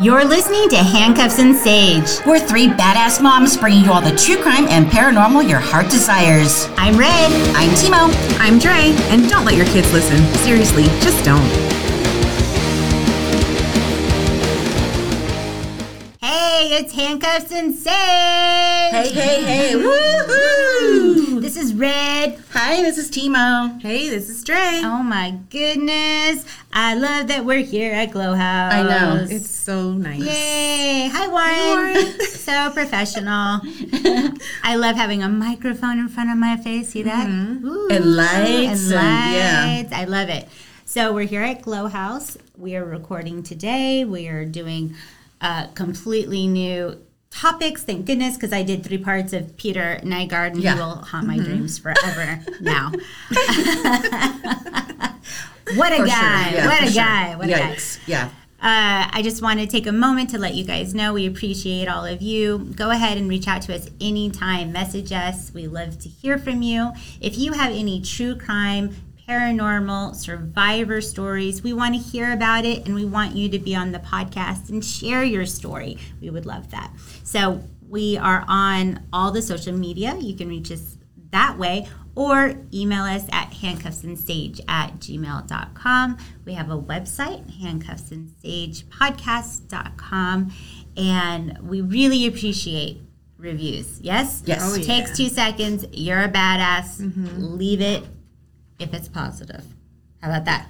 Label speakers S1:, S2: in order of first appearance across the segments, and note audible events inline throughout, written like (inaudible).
S1: You're listening to Handcuffs and Sage.
S2: We're three badass moms bringing you all the true crime and paranormal your heart desires.
S1: I'm Red.
S2: I'm Timo.
S3: I'm Dre, and don't let your kids listen. Seriously, just don't.
S1: Hey, it's Handcuffs and Sage.
S2: Hey, hey, hey. Woohoo!
S1: This is Red.
S2: Hi, this is Timo.
S3: Hey, this is Dre.
S1: Oh my goodness. I love that we're here at Glow House.
S2: I know.
S3: It's so nice.
S1: Yay! Hi, Warren.
S3: Warren. (laughs)
S1: so professional. I love having a microphone in front of my face. See that? Ooh,
S2: And lights
S1: And
S2: and- yeah.
S1: lights. I love it. So we're here at Glow House. We are recording today. We are doing uh, completely new topics. Thank goodness, because I did three parts of Peter Nygard, and
S2: Yeah.
S1: he will haunt my dreams forever (laughs) now. (laughs) what a
S2: For sure.
S1: guy!
S2: Yeah,
S1: what a
S2: sure.
S1: guy! What a guy!
S2: Yikes. Yeah.
S1: Uh, I just want to take a moment to let you guys know we appreciate all of you. Go ahead and reach out to us anytime. Message us. We love to hear from you. If you have any true crime, paranormal, survivor stories, we want to hear about it and we want you to be on the podcast and share your story. We would love that. So we are on all the social media. You can reach us that way or email us at handcuffsandsage at gmail.com. We have a website, handcuffsandsagepodcast.com, and we really appreciate reviews. Yes?
S2: Yes. Oh,
S1: It takes two seconds. You're a badass. Mm-hmm. Leave it if it's positive. How about that?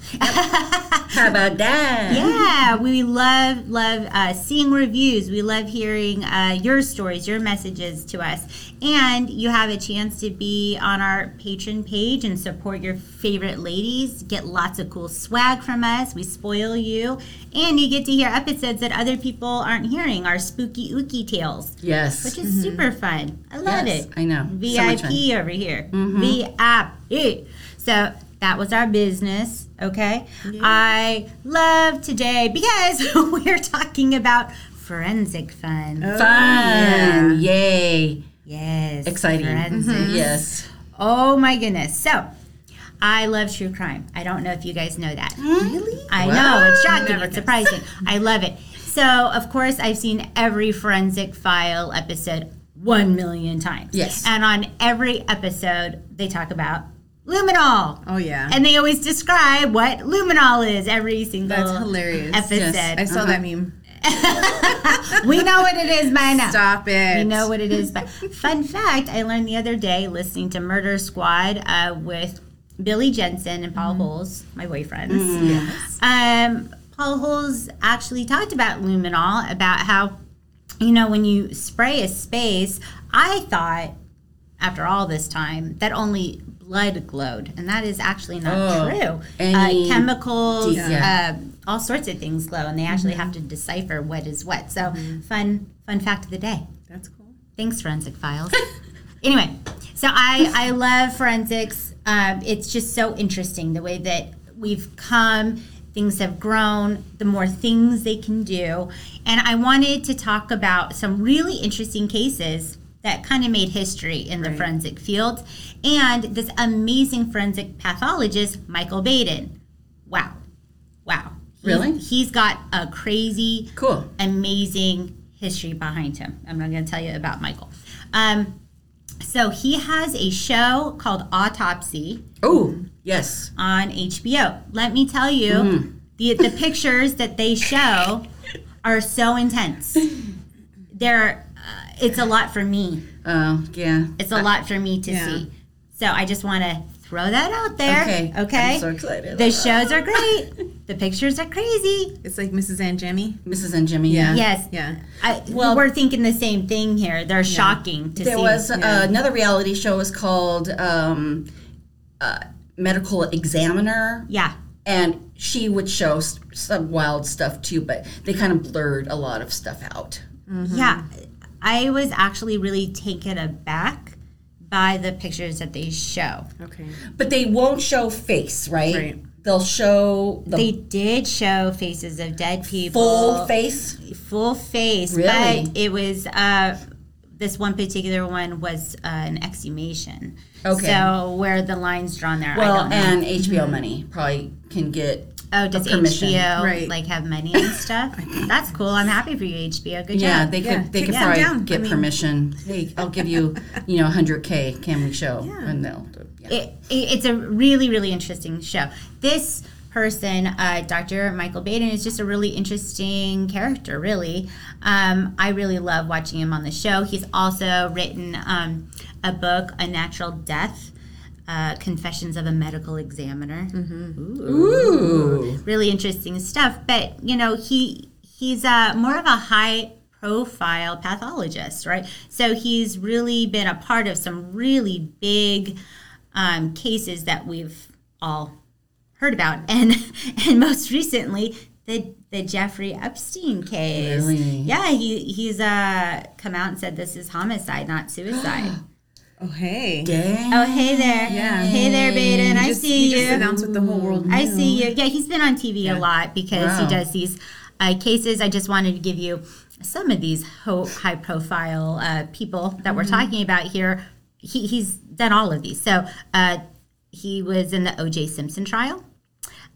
S2: How about that? (laughs)
S1: Yeah, we love love uh, seeing reviews. We love hearing uh, your stories, your messages to us, and you have a chance to be on our patron page and support your favorite ladies. Get lots of cool swag from us. We spoil you, and you get to hear episodes that other people aren't hearing. Our spooky ooky tales,
S2: Yes.
S1: which is super fun. I love
S2: Yes,
S1: it.
S2: I know. So.
S1: VIP over here. VIP. So that was our business. Okay. I love today because (laughs) we're talking about forensic fun.
S2: Oh, fun. Yay.
S1: Yes.
S2: Exciting.
S1: Forensics. Mm-hmm.
S2: Yes.
S1: Oh my goodness. So I love true crime. I don't know if you guys know that.
S2: Really?
S1: I know it's shocking.
S3: Never
S1: It's surprising. I love it. So of course I've seen every forensic file episode one million times.
S2: Yes.
S1: And on every episode they talk about luminol.
S3: Oh, yeah.
S1: And they always describe what luminol is every single
S3: That's hilarious.
S1: episode.
S2: Yes.
S3: I saw that meme. (laughs)
S1: we know what it is by now.
S3: Stop it.
S1: We know what it is. But fun fact, I learned the other day listening to Murder Squad uh, with Billy Jensen and Paul Holes, my boyfriends.
S3: Yes.
S1: Um, Paul Holes actually talked about luminol, about how, you know, when you spray a space, I thought after all this time that only blood glowed, and that is actually not
S2: Oh,
S1: true. uh, chemicals,
S2: Yeah.
S1: uh, all sorts of things glow, and they actually have to decipher what is what. So, fun, fun fact of the day.
S3: That's cool.
S1: Thanks, Forensic Files. (laughs) anyway, so I, I love forensics. Um, it's just so interesting the way that we've come, things have grown, the more things they can do. And I wanted to talk about some really interesting cases that kind of made history in the
S3: Right.
S1: forensic field and this amazing forensic pathologist, Michael Baden. Wow. Wow. He's-
S2: Really?
S1: He's got a crazy
S2: Cool.
S1: amazing history behind him. I'm not going to tell you about Michael. Um, so he has a show called Autopsy
S2: Oh, yes.
S1: on HBO. Let me tell you, the the pictures that they show are so intense. (laughs) They're it's a lot for me.
S2: Oh, yeah.
S1: It's a lot for me to
S3: Yeah.
S1: see. So I just want to throw that out there.
S2: Okay.
S1: Okay.
S2: I'm so excited.
S1: the shows are great. the pictures are crazy.
S3: It's like Mrs. and Jimmy.
S2: Mrs. and Jimmy.
S3: Yeah.
S1: Yes.
S3: Yeah.
S1: I,
S2: Well-
S1: we're thinking the same thing here. They're shocking to
S2: There
S1: see.
S2: There was uh, another reality show was called um, uh, Medical Examiner,
S1: yeah.
S2: and she would show some wild stuff too, but they kind of blurred a lot of stuff out.
S1: Yeah. I was actually really taken aback by the pictures that they show.
S3: Okay.
S2: But they won't show face, right?
S3: Right.
S2: They'll show the
S1: They did show faces of dead people.
S2: full face.
S1: Full face.
S2: Really?
S1: But it was uh this one particular one was uh, an exhumation.
S2: Okay.
S1: So where the lines drawn there, I
S2: Well,
S1: don't know.
S2: and HBO money probably can get.
S1: oh, does
S2: a permission.
S1: HBO
S3: Right.
S1: like have money and stuff? (laughs) That's cool. I'm happy for you, HBO. Good
S2: Yeah,
S1: job.
S2: they could.
S3: Yeah,
S2: They
S3: take
S2: could probably
S3: down.
S2: get
S3: I mean-
S2: permission. Hey, I'll give you, you know, 100k. Can we show? Yeah. And they'll. Yeah.
S1: it, it- it's a really really interesting show this person uh, dr michael baden is just a really interesting character really um, i really love watching him on the show he's also written um, a book a natural death uh, confessions of a medical examiner
S2: Ooh.
S1: really interesting stuff. But you know, he he's uh, more of a high profile pathologist, right? So he's really been a part of some really big um, cases that we've all heard about, and (laughs) and most recently the the Jeffrey Epstein case.
S2: Really?
S1: Yeah, he he's uh come out and said this is homicide, not suicide. (gasps)
S3: Oh, hey.
S2: Dang.
S1: oh, hey there,
S3: Yeah.
S1: hey there, Baden, I
S3: Just-
S1: see
S3: he just
S1: you.
S3: announced what the whole world
S1: I see you. Yeah, he's been on TV a lot because
S2: Wow.
S1: he does these uh, cases. I just wanted to give you some of these ho- high profile uh, people that we're talking about here. He, he's done all of these. So uh, he was in the O.J. Simpson trial.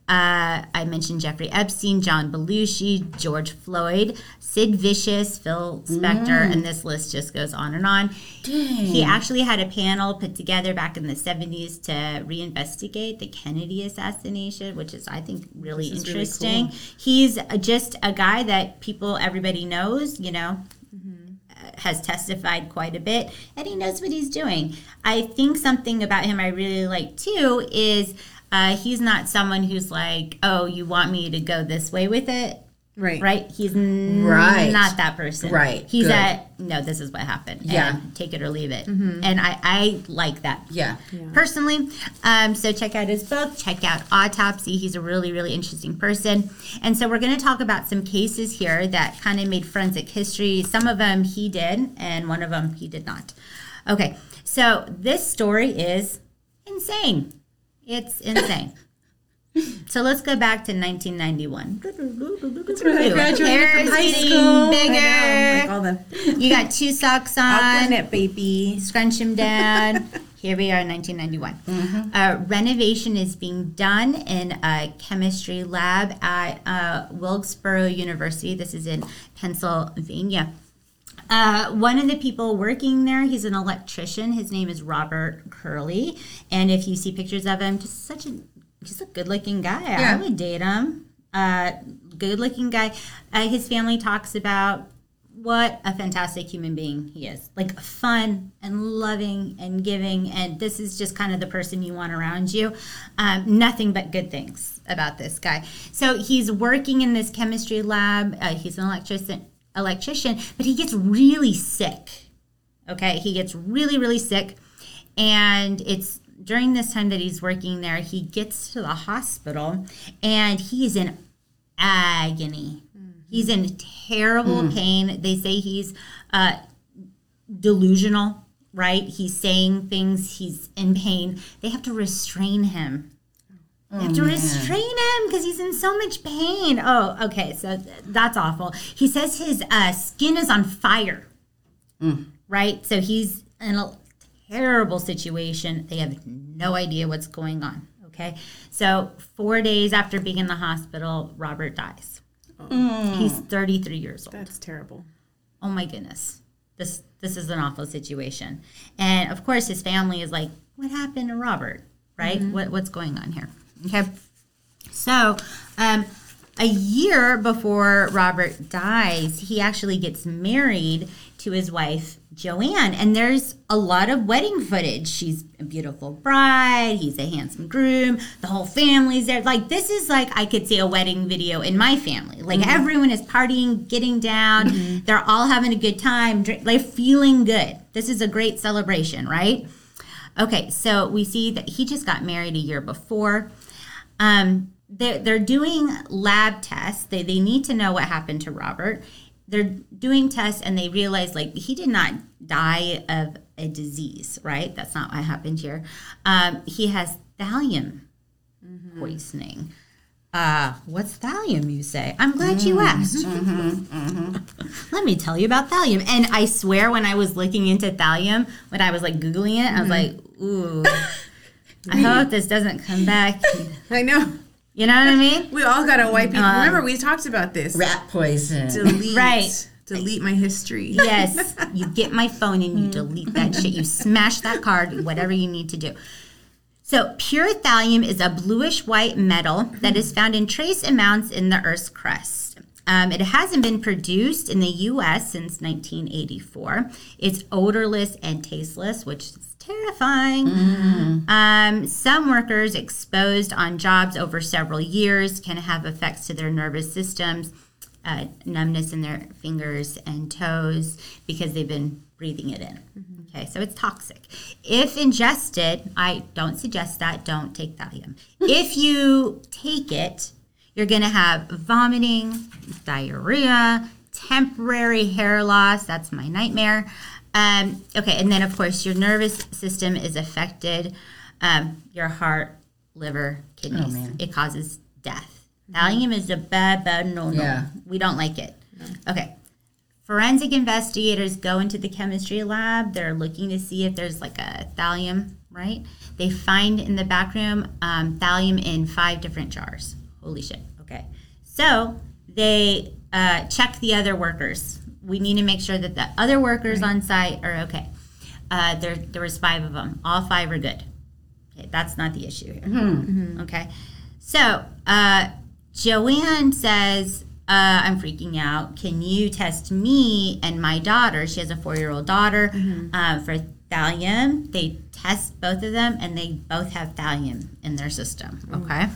S1: Uh, I mentioned Jeffrey Epstein, John Belushi, George Floyd, Sid Vicious, Phil Spector, and this list just goes on and on. He actually had a panel put together back in the 70s to reinvestigate the Kennedy assassination, which is, I think, really
S3: This is really
S1: interesting.
S3: cool.
S1: He's just a guy that people, everybody knows, you know, uh, has testified quite a bit and he knows what he's doing. I think something about him I really like too is uh, he's not someone who's like, oh, you want me to go this way with it.
S3: Right.
S1: Right? He's n-
S2: Right.
S1: not that person.
S2: Right.
S1: He's
S2: Good.
S1: a, no, this is what happened.
S2: Yeah.
S1: And take it or leave it. And I, I like that
S2: Yeah.
S1: personally. Um, so check out his book, check out Autopsy. He's a really, really interesting person. And so we're going to talk about some cases here that kind of made forensic history. Some of them he did, and one of them he did not. Okay, so this story is insane. It's insane. So let's go back to 1991.
S3: That's when I graduated
S1: Hair
S3: from high
S1: getting
S3: school.
S1: Bigger.
S3: I know, like all the
S1: You got two socks (laughs) on
S3: Aquanet baby.
S1: scrunch them down. Here we are in 1991. Uh, renovation is being done in a chemistry lab at uh, Wilkesboro University. This is in Pennsylvania. Uh, one of the people working there, he's an electrician. His name is Robert Curley, and if you see pictures of him, just such a just a good-looking guy.
S2: Yeah.
S1: I would date him. Uh, good-looking guy. Uh, his family talks about what a fantastic human being he is. Like fun and loving and giving, and this is just kind of the person you want around you. Um, nothing but good things about this guy. So he's working in this chemistry lab. Uh, he's an electrician, electrician, but he gets really sick. Okay, he gets really, really sick, and it's during this time that he's working there. He gets to the hospital, and he's in agony. He's in terrible pain. They say he's uh, delusional, right? He's saying things. He's in pain. They have to restrain him. Oh, they have to restrain him because he's in so much pain. Oh, okay. So th- that's awful. He says his uh, skin is on fire, mm. right? So he's in a terrible situation. They have no idea what's going on. Okay. So four days after being in the hospital, Robert dies. Mm. He's 33 years old
S3: That's terrible.
S1: oh my goodness this this is an awful situation and of course his family is like what happened to robert right mm-hmm. what, what's going on here okay. So um, a year before robert dies he actually gets married to his wife joanne and there's a lot of wedding footage. She's a beautiful bride he's a handsome groom the whole family's there. Like this is like i could see a wedding video in my family. Like everyone is partying getting down. They're all having a good time drink, like feeling good. This is a great celebration right? Okay so we see that he just got married a year before um, they're, they're doing lab tests. They, they need to know what happened to Robert. They're doing tests and they realize like he did not die of a disease, right? That's not what happened here. Um, he has thallium poisoning. Uh, what's thallium, you say? I'm glad you asked. Let me tell you about thallium. And I swear, when I was looking into thallium, when I was like Googling it, I was like, ooh, (laughs) I hope this doesn't come back. (laughs)
S4: I know.
S1: You know what I mean?
S4: We all gotta wipe it.
S1: Uh,
S4: Remember, we talked about this.
S2: Rat poison.
S4: Delete.
S1: Right.
S4: Delete my history.
S1: Yes, (laughs) you get my phone and you delete that shit. You smash that card, whatever you need to do. So, pure thallium is a bluish white metal that is found in trace amounts in the Earth's crust. Um, it hasn't been produced in the US since 1984. It's odorless and tasteless, which is terrifying. Um, some workers exposed on jobs over several years can have effects to their nervous systems, uh, numbness in their fingers and toes because they've been breathing it in. Okay, so it's toxic. If ingested, I don't suggest that. Don't take thallium. (laughs) if you take it, you're going to have vomiting, diarrhea, temporary hair loss. That's my nightmare. Um, okay, and then of course your nervous system is affected. Um, your heart, liver, kidneys.
S2: man.
S1: it causes death. Thallium is a bad, bad no no.
S2: Yeah.
S1: We don't like it. Okay. Forensic investigators go into the chemistry lab. They're looking to see if there's like a thallium, right? They find in the back room um, thallium in five different jars. Holy shit. Okay. So they uh, check the other workers. We need to make sure that the other workers on site are okay. Uh, there, there was five of them. All five are good. Okay, that's not the issue here. Okay. So uh, Joanne says, uh, I'm freaking out. Can you test me and my daughter? She has a four year old daughter uh, for thallium. They test both of them and they both have thallium in their system. Okay.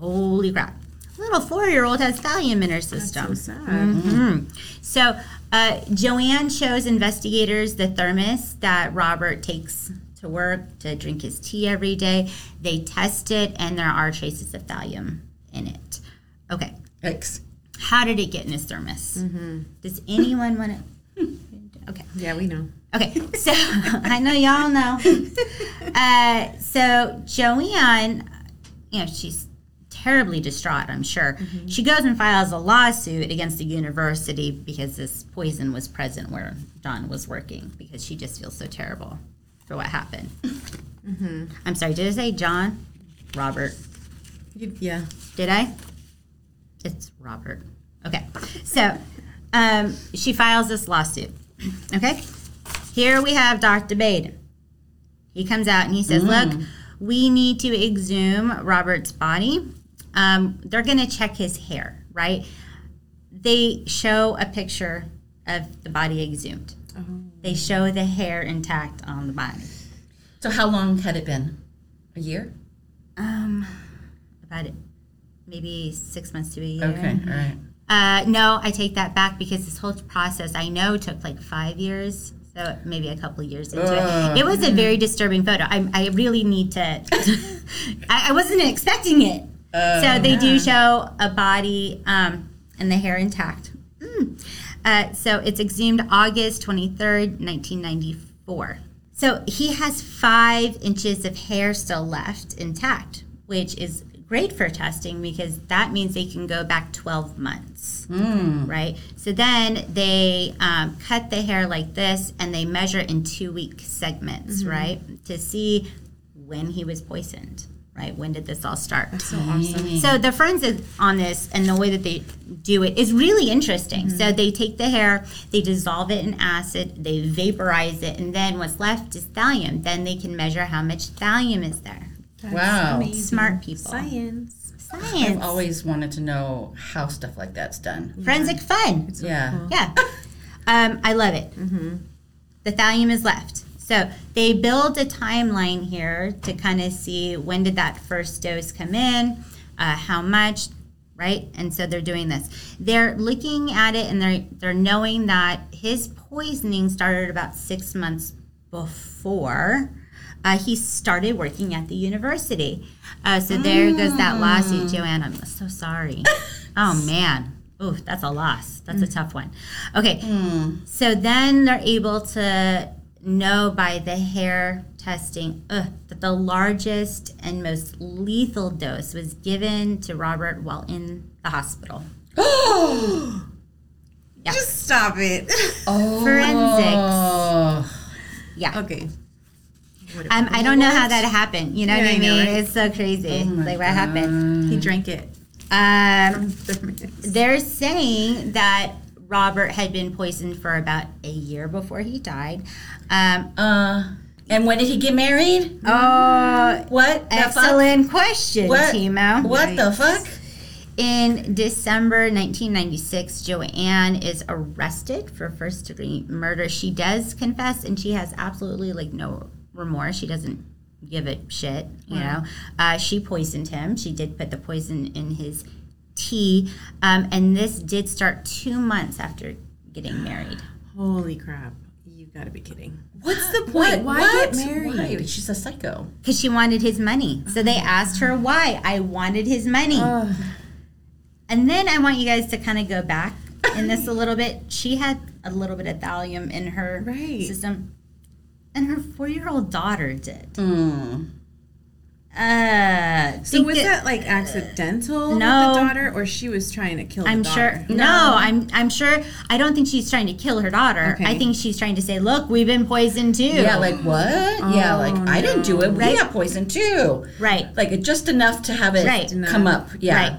S1: Holy crap. Little four year old has thallium in her system.
S4: So sad.
S1: Mhm. So, uh, Joanne shows investigators the thermos that Robert takes to work to drink his tea every day. They test it, and there are traces of thallium in it. Okay,
S2: Yikes.
S1: how did it get in his thermos? Mm-hmm. Does anyone want to? (laughs) Okay.
S4: Yeah, we know.
S1: Okay, so (laughs) I know y'all know. (laughs) Uh, so Joanne, you know, she's terribly distraught, I'm sure. Mm-hmm. She goes and files a lawsuit against the university because this poison was present where John was working because she just feels so terrible for what happened. Mm-hmm. I'm sorry, did I say John? Robert.
S4: You, yeah.
S1: Did I? It's Robert. Okay. So um, she files this lawsuit. (clears throat) Okay. Here we have Dr. Baden. He comes out and he says, mm. Look, we need to exhume Robert's body. Um, they're going to check his hair, right? They show a picture of the body exhumed. They show the hair intact on the body.
S2: So how long had it been? A year?
S1: Um, about maybe six months to a year.
S2: Okay, all right.
S1: Uh, no, I take that back because this whole process I know took like five years, so maybe a couple of years into
S2: Ugh.
S1: it. It was a very disturbing photo. I, I really need to. (laughs) I, I wasn't expecting it. So they do show a body um, and the hair intact. Mm. Uh, so it's exhumed August twenty third, nineteen ninety four. So he has five inches of hair still left intact, which is great for testing because that means they can go back 12 months, right? So then they um, cut the hair like this and they measure in two week segments, right? To see when he was poisoned, right? When did this all start?
S4: So awesome.
S1: So the forensic on this and the way that they do it is really interesting. So they take the hair, they dissolve it in acid, they vaporize it, and then what's left is thallium. Then they can measure how much thallium is there.
S2: Wow.
S4: amazing.
S1: Smart people.
S4: Science.
S1: Science.
S2: I've always wanted to know how stuff like that's done.
S1: Forensic fun.
S2: Yeah.
S1: Yeah. um, I love it. The thallium is left. So they build a timeline here to kind of see when did that first dose come in, uh, how much, right? And so they're doing this. They're looking at it and they're they're knowing that his poisoning started about six months before. Uh, he started working at the university. Uh, so there goes that lawsuit, Joanne. I'm so sorry. (laughs) oh man. Oh, that's a loss. That's a tough one. Okay. So then they're able to know by the hair testing ugh, that the largest and most lethal dose was given to Robert while in the hospital. (gasps) Yeah.
S4: Just stop it. (laughs)
S2: Oh.
S1: Forensics. Yeah.
S4: okay.
S1: Um, I don't know how that happened. You know
S4: Yeah,
S1: what I
S4: I know,
S1: mean?
S4: right?
S1: It's so crazy. like what happened?
S4: He drank it.
S1: Um, (laughs) they're saying that Robert had been poisoned for about a year before he died. Um,
S2: Uh, and when did he get married?
S1: oh,
S2: What? The fuck?
S1: excellent question,
S2: What?
S1: Timo.
S2: What the fuck?
S1: In December 1996, Joanne is arrested for first degree murder. She does confess and she has absolutely like no remorse. She doesn't give a shit, you know. Uh, she poisoned him. She did put the poison in his tea. Um, and this did start two months after getting married.
S4: Holy crap. You've got to be kidding.
S2: What's
S4: the (gasps) point? Why
S2: What?
S4: get married?
S2: Why? She's a psycho.
S1: Because she wanted his money. So they asked her why. I wanted his money. And then I want you guys to kind of go back in this a little bit. She had a little bit of thallium in her
S4: Right.
S1: system, and her four-year-old daughter did.
S2: Mm.
S1: Uh,
S4: So was
S1: that-
S4: that like accidental
S1: No.
S4: with the daughter, or she was trying to kill
S1: I'm
S4: daughter?
S1: sure. No. I'm. I'm sure. I don't think she's trying to kill her daughter.
S4: Okay.
S1: I think she's trying to say, "Look, we've been poisoned too."
S2: Yeah, like what? yeah,
S4: Oh,
S2: like I didn't do it. We got poisoned too.
S1: right,
S2: Like just enough to have it
S1: Right.
S2: come up. Yeah.
S1: right.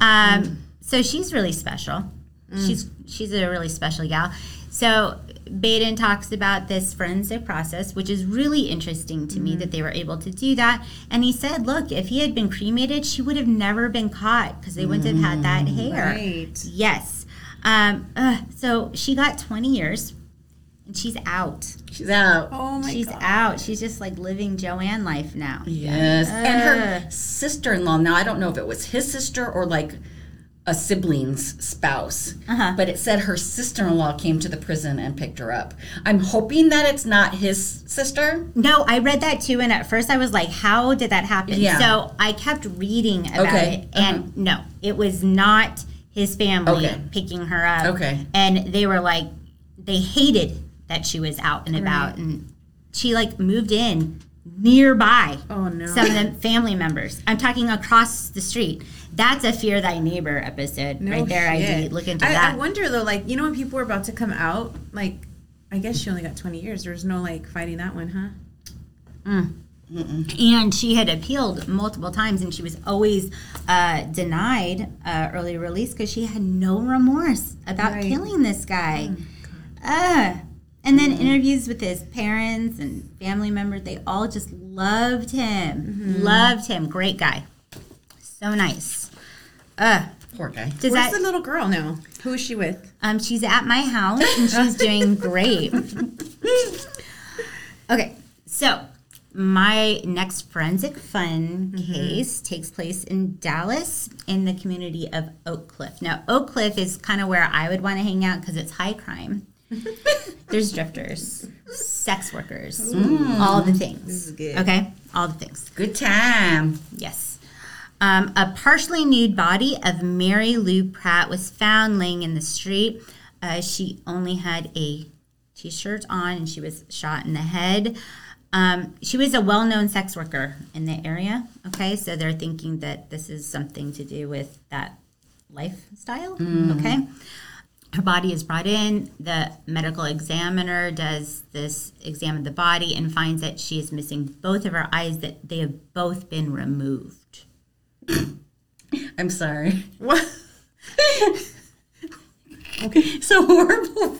S1: Um, so she's really special. She's she's a really special gal. So Baden talks about this forensic process, which is really interesting to me that they were able to do that. And he said, look, if he had been cremated, she would have never been caught because they wouldn't have had that hair.
S4: Right.
S1: Yes. Um, ugh, so she got 20 years and she's out.
S2: She's out.
S4: Oh my
S1: she's
S4: god.
S1: out. She's just like living Joanne life now.
S2: Yes. and her
S1: Uh.
S2: sister in law, now I don't know if it was his sister or like a sibling's spouse,
S1: Uh-huh.
S2: but it said her sister in law came to the prison and picked her up. I'm hoping that it's not his sister.
S1: No, I read that too, and at first I was like, "How did that happen?"
S2: Yeah.
S1: So I kept reading about
S2: Okay, uh-huh.
S1: it, and no, it was not his family
S2: Okay.
S1: picking her up.
S2: Okay.
S1: and they were like, they hated that she was out and about, and she like moved in nearby.
S4: Oh no.
S1: Some of the family members. I'm talking across the street. That's a fear thy neighbor episode
S4: No
S1: right there.
S4: shit.
S1: ID. Look into
S4: I,
S1: that.
S4: I wonder though, like you know when people were about to come out, like I guess she only got 20 years. There was no like fighting that one, huh?
S1: and she had appealed multiple times and she was always uh, denied uh, early release because she had no remorse about
S4: Right.
S1: killing this guy uh, and then interviews with his parents and family members they all just loved him loved him great guy so nice uh,
S2: Poor guy.
S1: does
S4: Where's
S1: that
S4: the little girl now? Who is she with?
S1: um, she's at my house and she's doing great. (laughs) okay, so my next forensic fun case takes place in Dallas in the community of Oak Cliff. Now, Oak Cliff is kind of where I would want to hang out because it's high crime. (laughs) There's drifters, sex workers, all the things.
S4: This is good.
S1: Okay, all the things.
S2: Good time.
S1: Yes. Um, a partially nude body of Mary Lou Pratt was found laying in the street. Uh, she only had a t shirt on and she was shot in the head. Um, she was a well known sex worker in the area. Okay, so they're thinking that this is something to do with that lifestyle. Okay. Her body is brought in. The medical examiner does this exam of the body and finds that she is missing both of her eyes, that they have both been removed. (coughs)
S2: I'm sorry.
S4: What? (laughs) Okay.
S2: So horrible.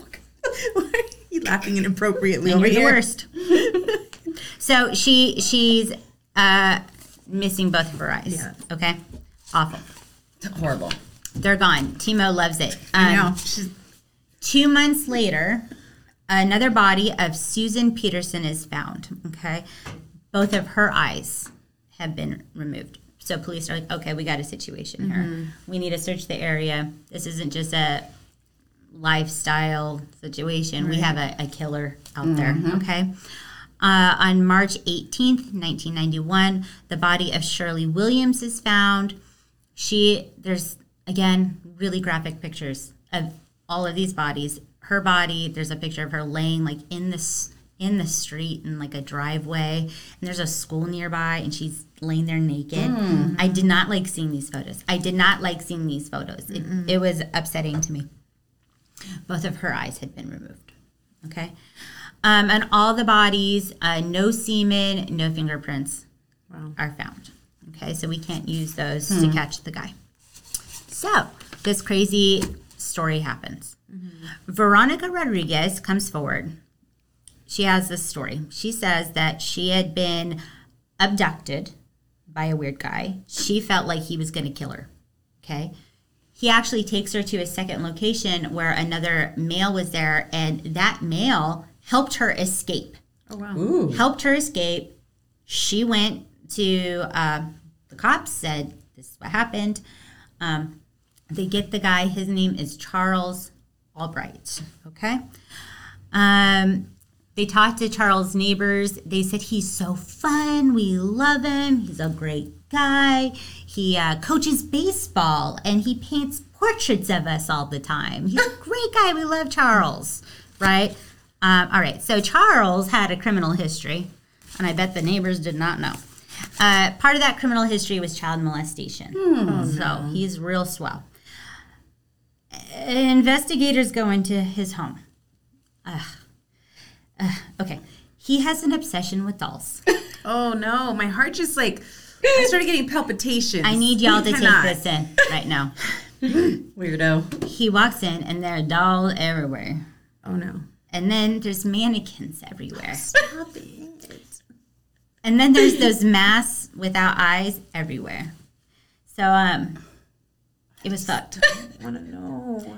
S4: Why are you laughing inappropriately over
S1: you're the worst. (laughs) so she she's uh, missing both of her eyes.
S4: Yeah.
S1: Okay, awful.
S2: horrible.
S1: They're gone. Timo loves it.
S4: I
S1: Um,
S4: know. She's,
S1: Two months later, another body of Susan Peterson is found. Okay, both of her eyes have been removed. So police are like, okay, we got a situation here. We need to search the area. This isn't just a lifestyle situation. We have a, a killer out there. Okay. Uh, on March 18th, 1991, the body of Shirley Williams is found. She, there's again really graphic pictures of all of these bodies. Her body, there's a picture of her laying like in this in the street in like a driveway, and there's a school nearby, and she's laying there naked. I did not like seeing these photos. I did not like seeing these photos. It, it was upsetting to me. Both of her eyes had been removed. Okay. Um, and all the bodies, uh, no semen, no fingerprints
S4: Wow.
S1: are found. Okay, so we can't use those to catch the guy. So this crazy story happens. Veronica Rodriguez comes forward. She has this story. She says that she had been abducted by a weird guy. She felt like he was going to kill her. Okay. He actually takes her to a second location where another male was there, and that male helped her escape
S4: Oh wow.
S2: Ooh.
S1: helped her escape. She went to uh, the cops, said this is what happened. Um, they get the guy. His name is Charles Albright. Okay. Um, they talked to Charles' neighbors. They said he's so fun. We love him. He's a great guy. He uh, coaches baseball and he paints portraits of us all the time. He's a (laughs) great guy. We love Charles. Right. Um, all right. So Charles had a criminal history, and I bet the neighbors did not know. Uh, part of that criminal history was child molestation. so he's real swell. Investigators go into his home. Ugh. Ugh, okay. He has an obsession with dolls. (laughs)
S4: Oh no, my heart just like I started getting palpitations.
S1: I need y'all to
S4: Cannot.
S1: take this in right now. (laughs)
S2: Weirdo.
S1: He walks in and there are dolls everywhere.
S4: Oh no.
S1: And then there's mannequins everywhere.
S4: Stop it.
S1: And then there's those masks without eyes everywhere. So um it was fucked. (laughs)
S4: I wanna know.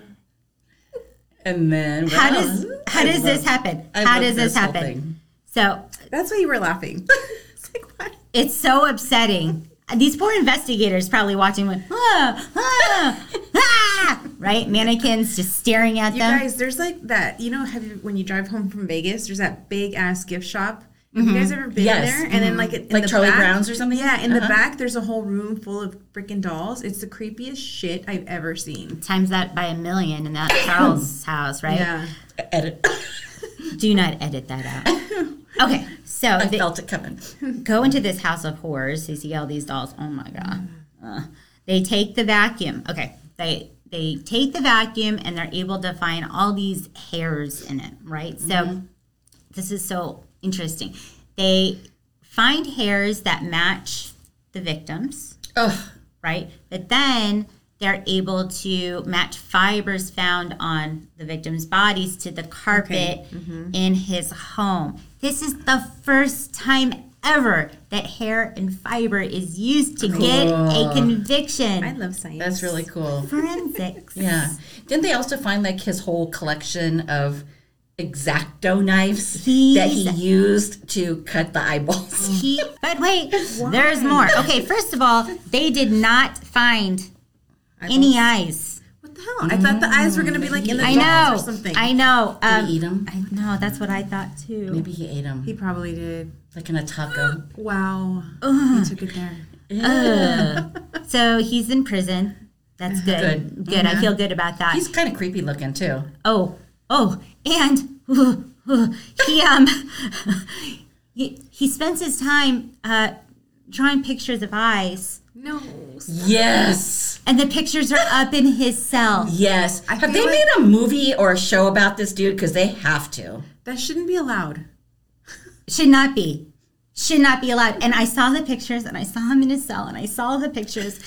S2: And then
S1: How does how does this happen?
S2: I
S1: How does this happen? So
S4: That's why you were laughing. (laughs) it's like what?
S1: it's so upsetting. These poor investigators probably watching with ah, ah, ah, right mannequins just staring at
S4: You
S1: them.
S4: guys, there's like that. You know, have you when you drive home from Vegas? There's that big ass gift shop. Have you guys ever been
S2: Yes.
S4: there? And then like in
S2: Like
S4: the
S2: Charlie
S4: back,
S2: Brown's or something?
S4: Yeah, in the
S2: Uh-huh.
S4: back there's a whole room full of freaking dolls. It's the creepiest shit I've ever seen.
S1: Times that by a million in that (coughs) Charles house, right?
S4: Yeah. (coughs)
S2: Edit. (coughs)
S1: Do not edit that out. (laughs) Okay, so
S2: I
S1: they
S2: felt it coming. (laughs)
S1: go into this house of horrors. You see all these dolls. Oh my god. Uh, they take the vacuum. Okay, they they take the vacuum and they're able to find all these hairs in it. Right. So this is so interesting. They find hairs that match the victims.
S2: Ugh.
S1: right? But then they're able to match fibers found on the victim's bodies to the carpet mm-hmm. in his home. This is the first time ever that hair and fiber is used to get a conviction.
S4: I love science.
S2: That's really cool.
S1: Forensics.
S2: Yeah. Didn't they also find like his whole collection of exacto knives that he used to cut the eyeballs? (laughs)
S1: He, but wait, (laughs) there's more. Okay, first of all, they did not find any eyes.
S4: What the hell? I thought the eyes were gonna be like in the
S1: I know.
S4: or something.
S1: I know.
S2: Did
S1: Um,
S2: he eat them?
S1: I know. That's what I thought too.
S2: Maybe he ate them,
S4: he probably did.
S2: like in a taco. (gasps)
S4: Wow. He took it there.
S1: So he's in prison. That's (laughs) good.
S2: Good.
S1: Good. I feel good about that.
S2: He's kind of creepy looking too.
S1: oh, oh, and (laughs) he um he, he spends his time uh, drawing pictures of eyes,
S4: No.
S2: Yes.
S1: and the pictures are up in his cell.
S2: Yes.
S4: I
S2: Have they
S4: like-
S2: made a movie or a show about this dude? Because they have to.
S4: That shouldn't be allowed.
S1: Should not be. Should not be allowed. And I saw the pictures, and I saw him in his cell, and I saw the pictures.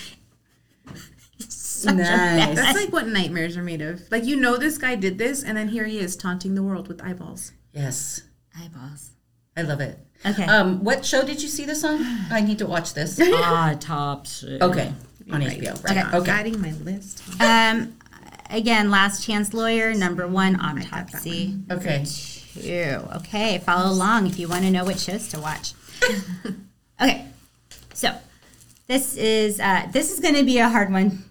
S1: He's such a
S2: Nice.
S1: bad-
S4: That's like what nightmares are made of. Like you know this guy did this, and then here he is taunting the world with eyeballs.
S2: Yes.
S1: eyeballs.
S2: I love it.
S1: Okay.
S2: Um, what show did you see this on? I need to watch this. (laughs)
S1: Ah, top shit.
S2: Okay. On HBO. Right.
S1: Okay.
S2: Okay.
S4: Adding my list.
S1: Um, again, last chance lawyer number one autopsy.
S2: Okay.
S1: Two. Okay, follow along if you want to know what shows to watch. (laughs) okay, so this is uh, this is going to be a hard one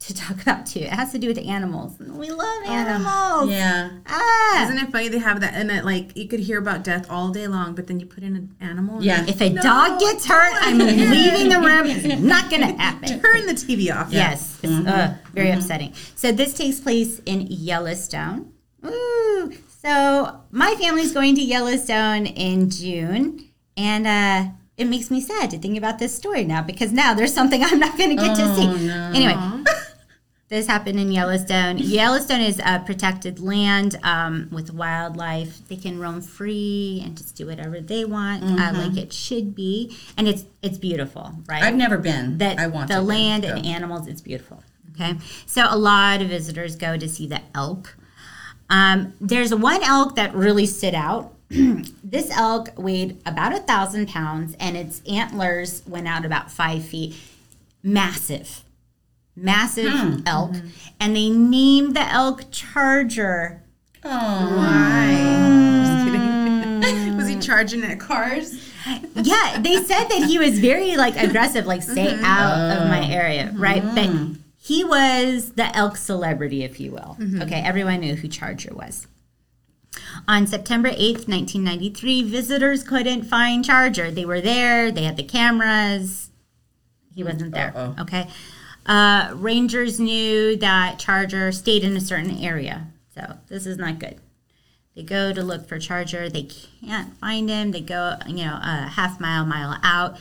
S1: to talk (laughs) about too. It has to do with animals. We love animals.
S2: Yeah.
S1: Ah.
S4: Isn't it funny they have that and that like you could hear about death all day long, but then you put in an animal.
S2: Yeah.
S1: If a dog gets hurt, I'm leaving the room. It's (laughs) not going to happen.
S4: Turn the TV off.
S1: Yes, it's uh, very upsetting. So this takes place in Yellowstone. Ooh, so my family's going to Yellowstone in June, and uh, it makes me sad to think about this story now because now there's something I'm not going to get to see. Anyway, this happened in Yellowstone. Yellowstone is a protected land um, with wildlife. They can roam free and just do whatever they want, uh, like it should be, and it's it's beautiful, right?
S2: I've never been.
S1: that
S2: I want
S1: the land and animals it's beautiful. Okay? So a lot of visitors go to see the elk. Um, there's one elk that really stood out. (clears throat) This elk weighed about a thousand pounds and its antlers went out about five feet. Massive massive
S2: Hmm.
S1: elk mm-hmm. and they named the elk charger
S2: Oh,
S4: Why? (laughs) Was he (laughs) charging at cars?
S1: yeah, they said that he was very like aggressive, like stay mm-hmm. out of oh. my area, right? But mm. he was the elk celebrity, if you will. Mm-hmm. Okay, everyone knew who Charger was. On September 8th, 1993, visitors couldn't find Charger. They were there, they had the cameras. He wasn't there.
S2: Uh-oh.
S1: Okay. Uh, rangers knew that Charger stayed in a certain area. So this is not good. They go to look for Charger. They can't find him. They go, you know, a half mile, mile out.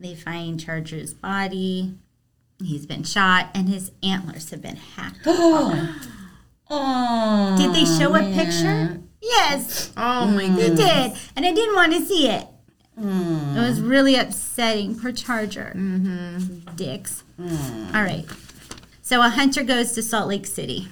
S1: They find Charger's body. He's been shot, and his antlers have been hacked. (gasps)
S2: oh.
S1: Did they show a picture? Yes,
S4: Oh my
S1: god.
S4: they
S1: did, and I didn't want to see it. Mm. It was really upsetting. Poor Charger. Mm-hmm. Dicks. Mm. All right. So a hunter goes to Salt Lake City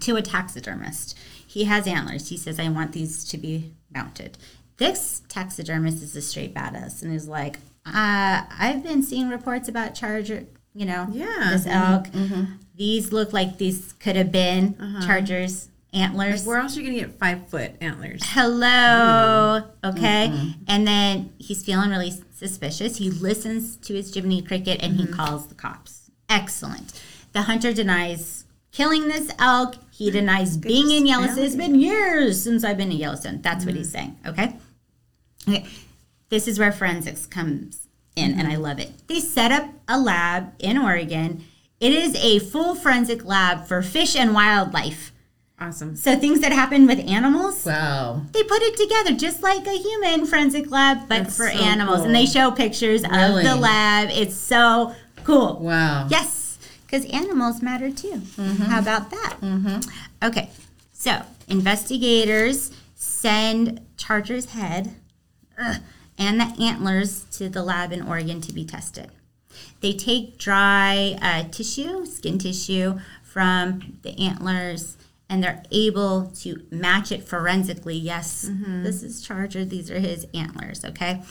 S1: to a taxidermist. He has antlers. He says, I want these to be mounted. This taxidermist is a straight badass and is like, uh, I've been seeing reports about Charger, you know,
S4: Yeah.
S1: this mm-hmm. elk. Mm-hmm. These look like these could have been uh-huh. Charger's antlers.
S4: Where else are you gonna get five foot antlers?
S1: Hello. Hmm. Okay. Mm-hmm. And then he's feeling really suspicious. He listens to his Jiminy Cricket and he mm-hmm. calls the cops. Excellent. The hunter denies killing this elk. He denies being in Yellowstone. It's been years since I've been in Yellowstone. That's what he's mm-hmm. saying. Okay. Okay. This is where forensics comes in, and I love it. They set up a lab in Oregon. It is a full forensic lab for fish and wildlife.
S4: Awesome.
S1: So things that happen with animals,
S2: Wow.
S1: they put it together just like a human forensic lab, but
S4: That's
S1: for
S4: so
S1: animals.
S4: cool.
S1: And they show pictures
S2: Really?
S1: of the lab. It's so cool.
S2: Wow.
S1: Yes, because animals matter too. How about that? Okay, so investigators send Charger's head ugh, and the antlers to the lab in Oregon to be tested. They take dry uh, tissue, skin tissue from the antlers, and they're able to match it forensically. Yes, this is Charger. These are his antlers. Okay.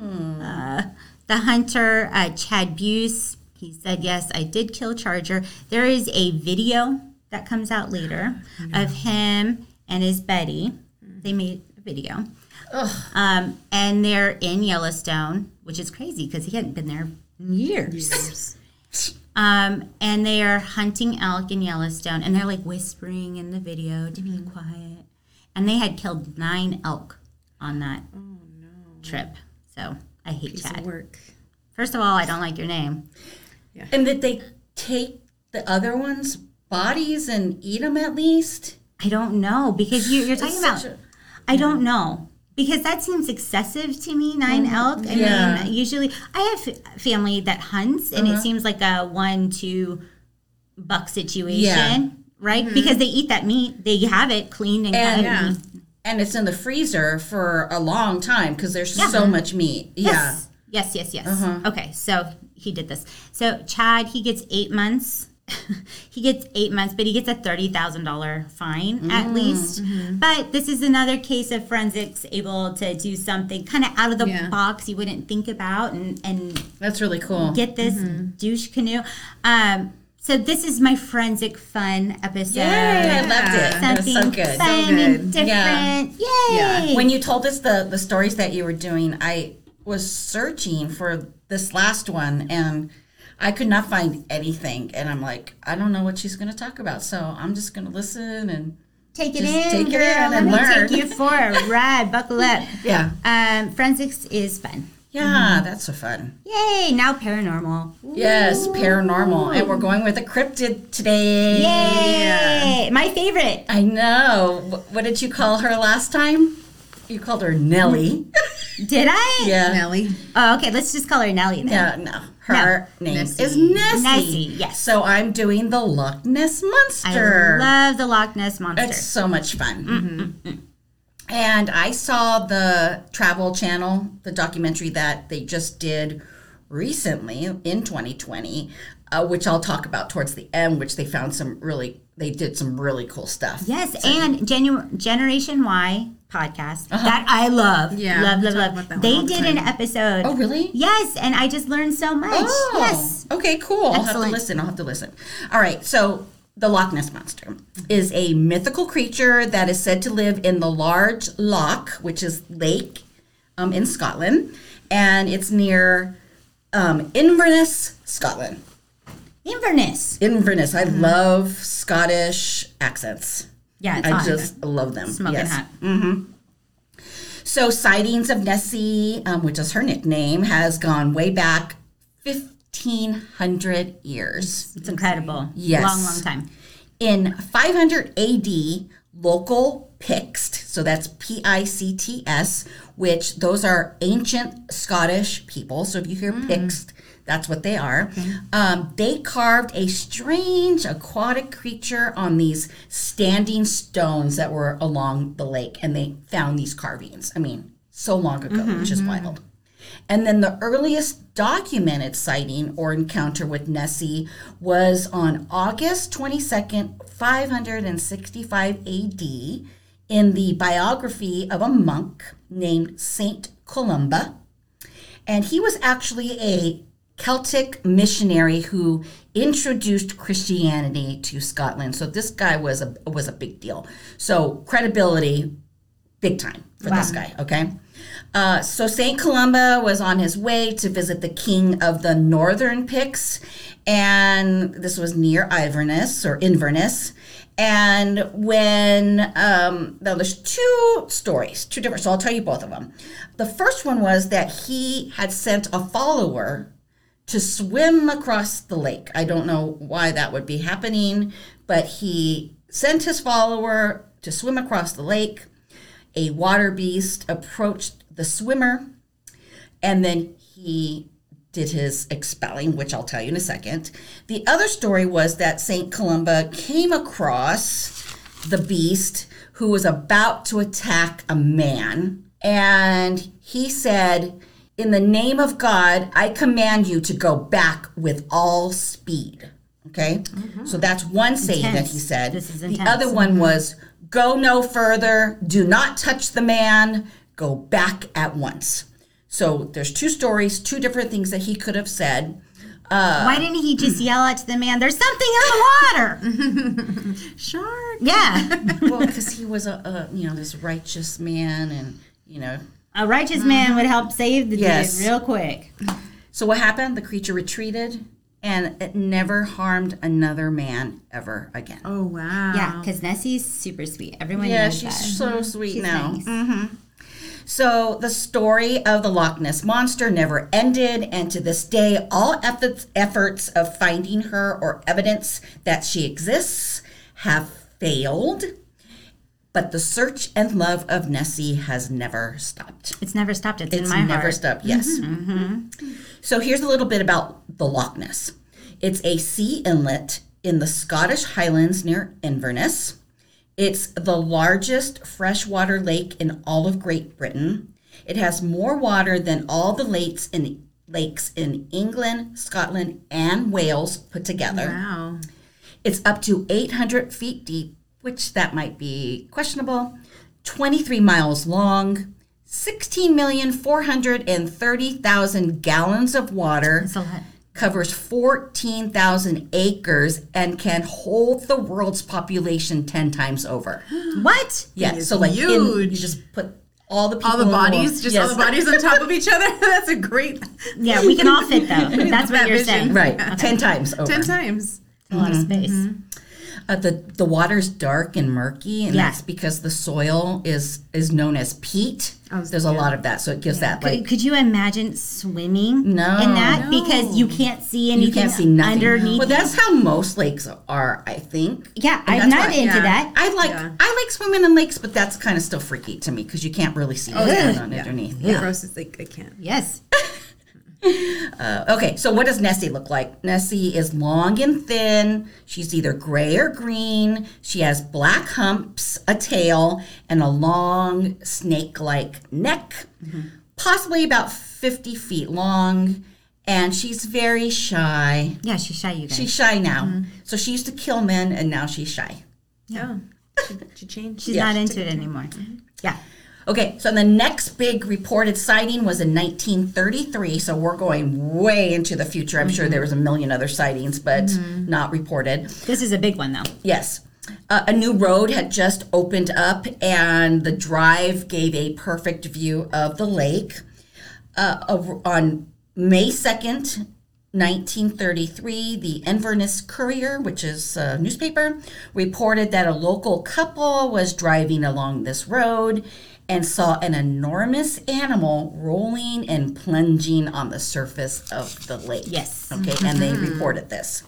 S1: Uh, the hunter, uh, Chad Buse, he said, Yes, I did kill Charger. There is a video that comes out later of him and his Betty. They made a video. Um, and they're in Yellowstone, which is crazy because he hadn't been there in years. (laughs) Um, and they are hunting elk in Yellowstone, and they're like whispering in the video to be quiet. And they had killed nine elk on that trip. So I hate
S4: Piece
S1: Chad.
S4: of work.
S1: First of all, I don't like your name. Yeah.
S2: And that they take the other ones' bodies and eat them at least?
S1: I don't know because you, you're talking about.
S2: such a-
S1: I don't know because that seems excessive to me. Nine elk. I
S2: Mm-hmm. Yeah. Uh-huh.
S1: mean, usually I have f- family that hunts, and it seems like a one-two buck situation,
S2: Yeah. Mm-hmm.
S1: right? Because they eat that meat, they have it cleaned and,
S2: And-
S1: cut.
S4: Yeah.
S2: And it's in the freezer for a long time because there's
S1: Yeah.
S2: so much meat. Yeah.
S1: Yes. Yes, yes, yes.
S2: Uh-huh.
S1: Okay, so he did this. So Chad, he gets eight months. (laughs) he gets eight months, but he gets a thirty thousand dollar fine
S2: Mm-hmm.
S1: at least. But this is another case of forensics able to do something kind of out of the
S4: Yeah.
S1: box you wouldn't think about and and
S2: That's really cool.
S1: get this douche canoe. Um, so this is my forensic fun episode.
S2: Yay, I loved it. It was
S1: Something
S2: so good.
S1: fun
S4: So
S1: and
S4: good.
S1: different.
S2: Yeah.
S1: Yay!
S4: Yeah.
S2: When you told us the, the stories that you were doing, I was searching for this last one and I could not find anything. And I'm like, I don't know what she's going to talk about. So I'm just going to listen and
S1: Take it in,
S2: take it
S1: girl.
S2: in
S1: Let
S2: and
S1: me
S2: learn.
S1: take you for a (laughs) ride. Buckle up.
S2: yeah.
S1: Um, forensics is fun.
S2: Yeah, that's so fun.
S1: Yay! Now paranormal.
S2: Yes, paranormal. And we're going with a cryptid today.
S1: Yay! My favorite.
S2: I know. What did you call her last time? You called her Nellie.
S1: Did I? (laughs)
S2: yeah.
S4: Nelly.
S1: Oh, okay. Let's just call her Nellie then.
S2: Yeah, no. Her name
S4: Nessie.
S2: is Nessie.
S1: Nessie, yes.
S2: So I'm doing the Loch Ness Monster.
S1: I love the Loch Ness monster.
S2: It's so much fun. And I saw the Travel Channel, the documentary that they just did recently in 2020, uh, which I'll talk about towards the end, which they found some really, they did some really cool stuff.
S1: Yes, and Genu- Generation Y podcast that I love.
S4: Yeah,
S1: love, love, love.
S4: about that one
S1: They
S4: the
S1: did
S4: time.
S1: an episode.
S2: Oh, really?
S1: Yes, and I just learned so much.
S2: Oh,
S1: Yes.
S2: Okay, cool. I'll have to
S1: Excellent.
S2: listen. I'll have to listen. All right. So, the Loch Ness Monster is a mythical creature that is said to live in the large loch, which is lake um, in Scotland, and it's near um, Inverness, Scotland.
S1: Inverness.
S2: Inverness. I love Scottish accents.
S1: Yeah, it's
S2: I
S1: hot.
S2: just love them.
S1: smoking
S2: yes.
S1: hot.
S2: So sightings of Nessie, um, which is her nickname, has gone way back 1500 years.
S1: It's incredible.
S2: Yes.
S1: Long, long time.
S2: In 500 AD, local Picts, so that's P I C T S, which those are ancient Scottish people. So if you hear Picts, that's what they are. Um, they carved a strange aquatic creature on these standing stones that were along the lake, and they found these carvings. I mean, so long ago, which is wild. And then the earliest documented sighting or encounter with Nessie was on August 22nd, 565 AD, in the biography of a monk named Saint Columba. And he was actually a Celtic missionary who introduced Christianity to Scotland. So this guy was a was a big deal. So credibility big time for this guy, okay? Uh, so St. Columba was on his way to visit the king of the northern Picts, and this was near Iverness or Inverness. And when, um, now there's two stories, two different, so I'll tell you both of them. The first one was that he had sent a follower to swim across the lake. I don't know why that would be happening, but he sent his follower to swim across the lake. A water beast approached the swimmer, and then he did his expelling, which I'll tell you in a second. The other story was that St. Columba came across the beast who was about to attack a man, and he said, In the name of God, I command you to go back with all speed. Okay? Mm-hmm. So that's one saying that he said. The
S1: intense.
S2: other one mm-hmm. was, Go no further, do not touch the man, go back at once. So there's two stories, two different things that he could have said.
S1: Uh, Why didn't he just (clears throat) yell out to the man, there's something in the water? (laughs)
S4: Shark.
S1: yeah. (laughs)
S2: well, because he was a, a you know this righteous man, and you know.
S1: A righteous man would help save the
S2: Yes.
S1: dude real quick.
S2: So what happened? The creature retreated, and it never harmed another man ever again.
S4: Oh wow.
S1: Yeah, because Nessie's super sweet. Everyone
S2: yeah,
S1: knows
S2: she's
S1: that.
S2: so sweet
S1: She's
S2: now.
S1: nice.
S2: Mm-hmm. So the story of the Loch Ness monster never ended, and to this day, all efforts efforts of finding her or evidence that she exists have failed. But the search and love of Nessie has never stopped.
S1: It's never stopped. It's,
S2: It's
S1: in my
S2: never
S1: heart.
S2: stopped. Mm-hmm, yes. Mm-hmm. So here's a little bit about the Loch Ness. It's a sea inlet in the Scottish Highlands near Inverness. It's the largest freshwater lake in all of Great Britain. It has more water than all the lakes in lakes in England, Scotland, and Wales put together.
S4: Wow.
S2: It's up to 800 feet deep, which that might be questionable, 23 miles long, 16,430,000 gallons of water,
S1: It's a lot.
S2: covers 14,000 acres, and can hold the world's population 10 times over. (gasps)
S1: What?
S2: Yeah, so like in, you just put all the people
S4: All the
S2: in world-
S4: bodies, just all the bodies on top of each other. (laughs) That's a great. (laughs)
S1: Yeah, we can all fit though. (laughs) That's what
S4: That
S1: you're
S4: vision.
S1: saying.
S2: Right, 10 times over.
S4: Ten times.
S1: A lot of mm-hmm. space. Mm-hmm.
S2: Uh, the the water's dark and murky, and
S1: Yeah.
S2: that's because the soil is is known as peat.
S4: Oh,
S2: There's a lot of that, so it gives that
S1: Could,
S2: like
S1: could you imagine swimming
S2: No.
S1: in that?
S4: No.
S1: Because you can't see anything
S2: you can't see nothing.
S1: underneath.
S2: Well, that's how most lakes are, I think.
S1: yeah,
S2: And
S1: I'm not
S2: why-
S1: into
S4: yeah.
S1: that.
S2: I like
S4: Yeah.
S2: I like swimming in lakes, but that's kind of still freaky to me because you can't really see what's going on
S4: Yeah.
S2: underneath.
S4: Yeah. Gross like I can't.
S1: Yes. (laughs)
S2: Uh, okay, so what does Nessie look like? Nessie is long and thin. She's either gray or green. She has black humps, a tail, and a long snake-like neck, possibly about 50 feet long. And she's very shy.
S1: Yeah, she's shy, you guys.
S2: She's shy now. So she used to kill men, and now she's shy.
S4: Yeah. She, she changed.
S1: she's
S2: yeah.
S1: not into it anymore. Yeah.
S2: Okay, so the next big reported sighting was in 1933. So we're going way into the future. I'm sure there was a million other sightings, but not reported.
S1: This is a big one, though.
S2: Yes. Uh, a new road had just opened up, and the drive gave a perfect view of the lake. Uh, on May 2nd, 1933, the Inverness Courier, which is a newspaper, reported that a local couple was driving along this road and saw an enormous animal rolling and plunging on the surface of the lake.
S1: Yes.
S2: Okay, and they mm-hmm. reported this.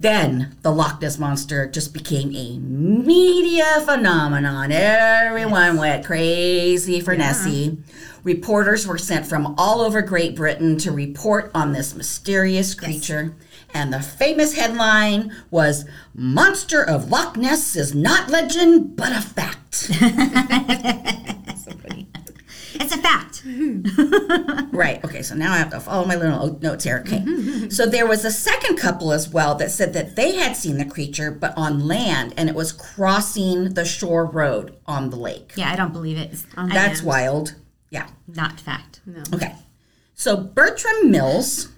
S2: Then the Loch Ness Monster just became a media phenomenon. Everyone went crazy for Nessie. Reporters were sent from all over Great Britain to report on this mysterious creature. And the famous headline was Monster of Loch Ness is not legend, but a fact. (laughs)
S1: It's a fact. (laughs)
S2: Right. Okay. So now I have to follow my little notes here. Okay. (laughs) so there was a second couple as well that said that they had seen the creature, but on land, and it was crossing the shore road on the lake.
S1: Yeah, I don't believe it.
S2: That's wild. Yeah.
S1: not fact. No.
S2: Okay. So Bertram Mills,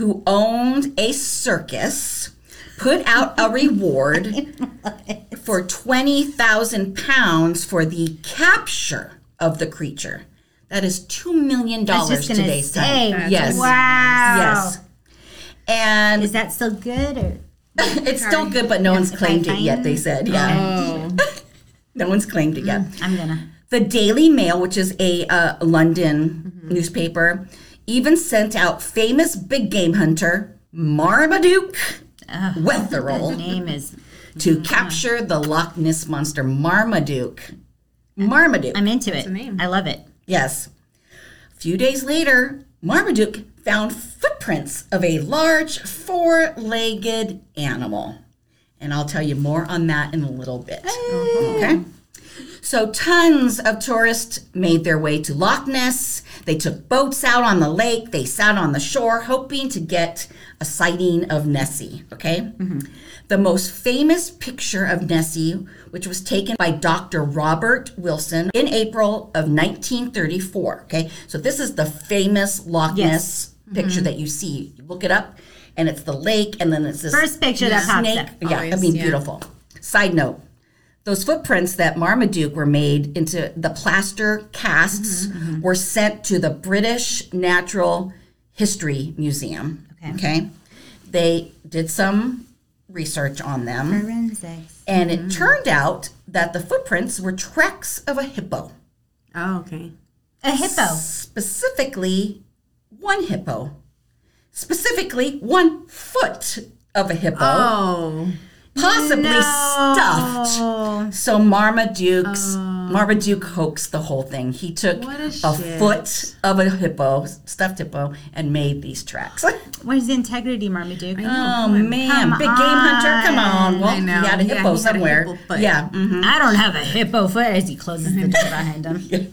S2: who owned a circus, put out a (laughs) reward (laughs) for twenty thousand pounds for the capture of the creature. That is two million
S1: I was
S2: dollars
S1: just gonna
S2: today's
S1: say.
S2: time. Yes.
S1: Wow.
S2: Yes. And
S1: Is that still good or? (laughs)
S2: it's still good, but no one's claimed it yet. They said, yeah,
S4: Oh.
S2: no one's claimed it yet.
S1: I'm gonna.
S2: The Daily Mail, which is a uh, London newspaper, even sent out famous big game hunter Marmaduke Wetherell
S1: Name is.
S2: to mm-hmm. capture the Loch Ness monster. Marmaduke. Marmaduke.
S1: I'm into it.
S4: a name.
S1: I love it.
S2: Yes. A few days later, Marmaduke found footprints of a large four legged animal. And I'll tell you more on that in a little bit. Okay? So, tons of tourists made their way to Loch Ness. They took boats out on the lake. They sat on the shore hoping to get a sighting of Nessie. Okay? Mm-hmm. The most famous picture of Nessie, which was taken by Dr. Robert Wilson in April of 1934. Okay? So, this is the famous Loch
S1: Yes.
S2: Ness mm-hmm. picture that you see. You look it up, and it's the lake, and then it's this
S1: First picture that pops
S2: snake.
S1: up.
S2: Yeah, I mean,
S4: yeah.
S2: beautiful. Side note those footprints that Marmaduke were made into the plaster casts
S1: Mm-hmm,
S2: were sent to the British Natural History Museum.
S1: Okay.
S2: Okay. They did some research on them,
S1: Forensics.
S2: and
S1: Mm-hmm.
S2: it turned out that the footprints were tracks of a hippo,
S4: Oh, okay.
S1: A hippo.
S2: specifically one hippo, specifically one foot of a hippo.
S4: Oh.
S2: Possibly
S1: No.
S2: stuffed. So Marmaduke's Marmaduke hoaxed the whole thing. He took
S4: a
S2: a, foot of a hippo, stuffed hippo, and made these tracks. (laughs)
S1: Where's the integrity, Marmaduke?
S2: oh man,
S1: Come
S2: big game hunter, come on! Well,
S4: I know.
S2: he had a
S4: Yeah,
S2: hippo
S4: he had a
S2: somewhere.
S4: hippo
S2: yeah. mhm.
S1: I don't have a hippo foot as he closes the door behind him. (laughs)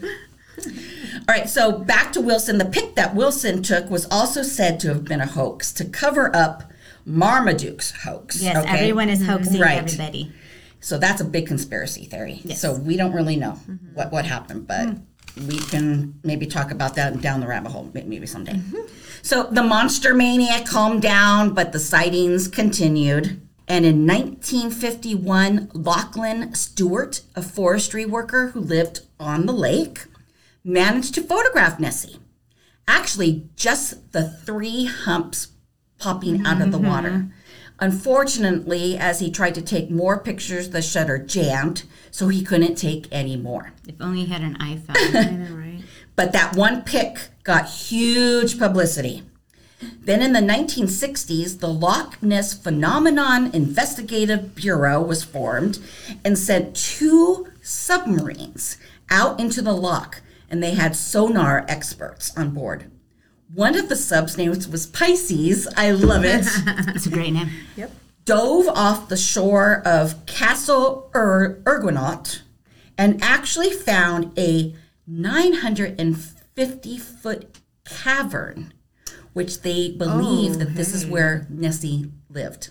S2: All right, so back to Wilson. The pic that Wilson took was also said to have been a hoax to cover up Marmaduke's hoax.
S1: Yes,
S2: okay?
S1: everyone is hoaxing
S2: Right.
S1: everybody.
S2: So that's a big conspiracy theory.
S1: Yes.
S2: So we don't really know mm-hmm. what, what happened, but hmm. we can maybe talk about that down the rabbit hole maybe someday. Mm-hmm. So the monster mania calmed down, but the sightings continued. And in 1951, Lachlan Stewart, a forestry worker who lived on the lake, managed to photograph Nessie. Actually, just the three humps popping out of the mm-hmm. water. Unfortunately, as he tried to take more pictures, the shutter jammed, so he couldn't take any more.
S1: If only he had an iPhone. (laughs)
S4: Right?
S2: But that one pic got huge publicity. Then in the 1960s, the Loch Ness Phenomenon Investigative Bureau was formed and sent two submarines out into the loch, and they had sonar experts on board. One of the subs names was Pisces. I love it. (laughs)
S1: It's a great name.
S4: Yep.
S2: dove off the shore of Castle Ur- Urguenot and actually found a 950 foot cavern, which they believe
S4: Oh,
S2: that this is oh, where Nessie lived.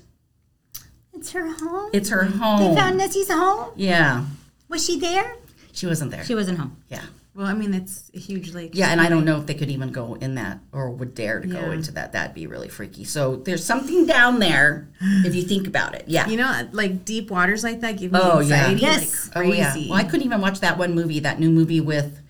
S1: It's her home.
S2: It's her home.
S1: they found Nessie's home.
S2: yeah,
S1: Was she there?
S2: she wasn't there.
S1: She wasn't home.
S2: yeah.
S4: Well, I mean, it's a huge lake.
S2: Yeah, and I don't know if they could even go in that or would dare to go
S4: Yeah.
S2: into that. That'd be really freaky. So there's something down there if you think about it. Yeah.
S4: You know, like deep waters like that give me
S2: Oh, yeah.
S4: anxiety.
S1: Yes.
S4: Like
S2: Oh yeah. Well, I couldn't even watch that one movie, that new movie with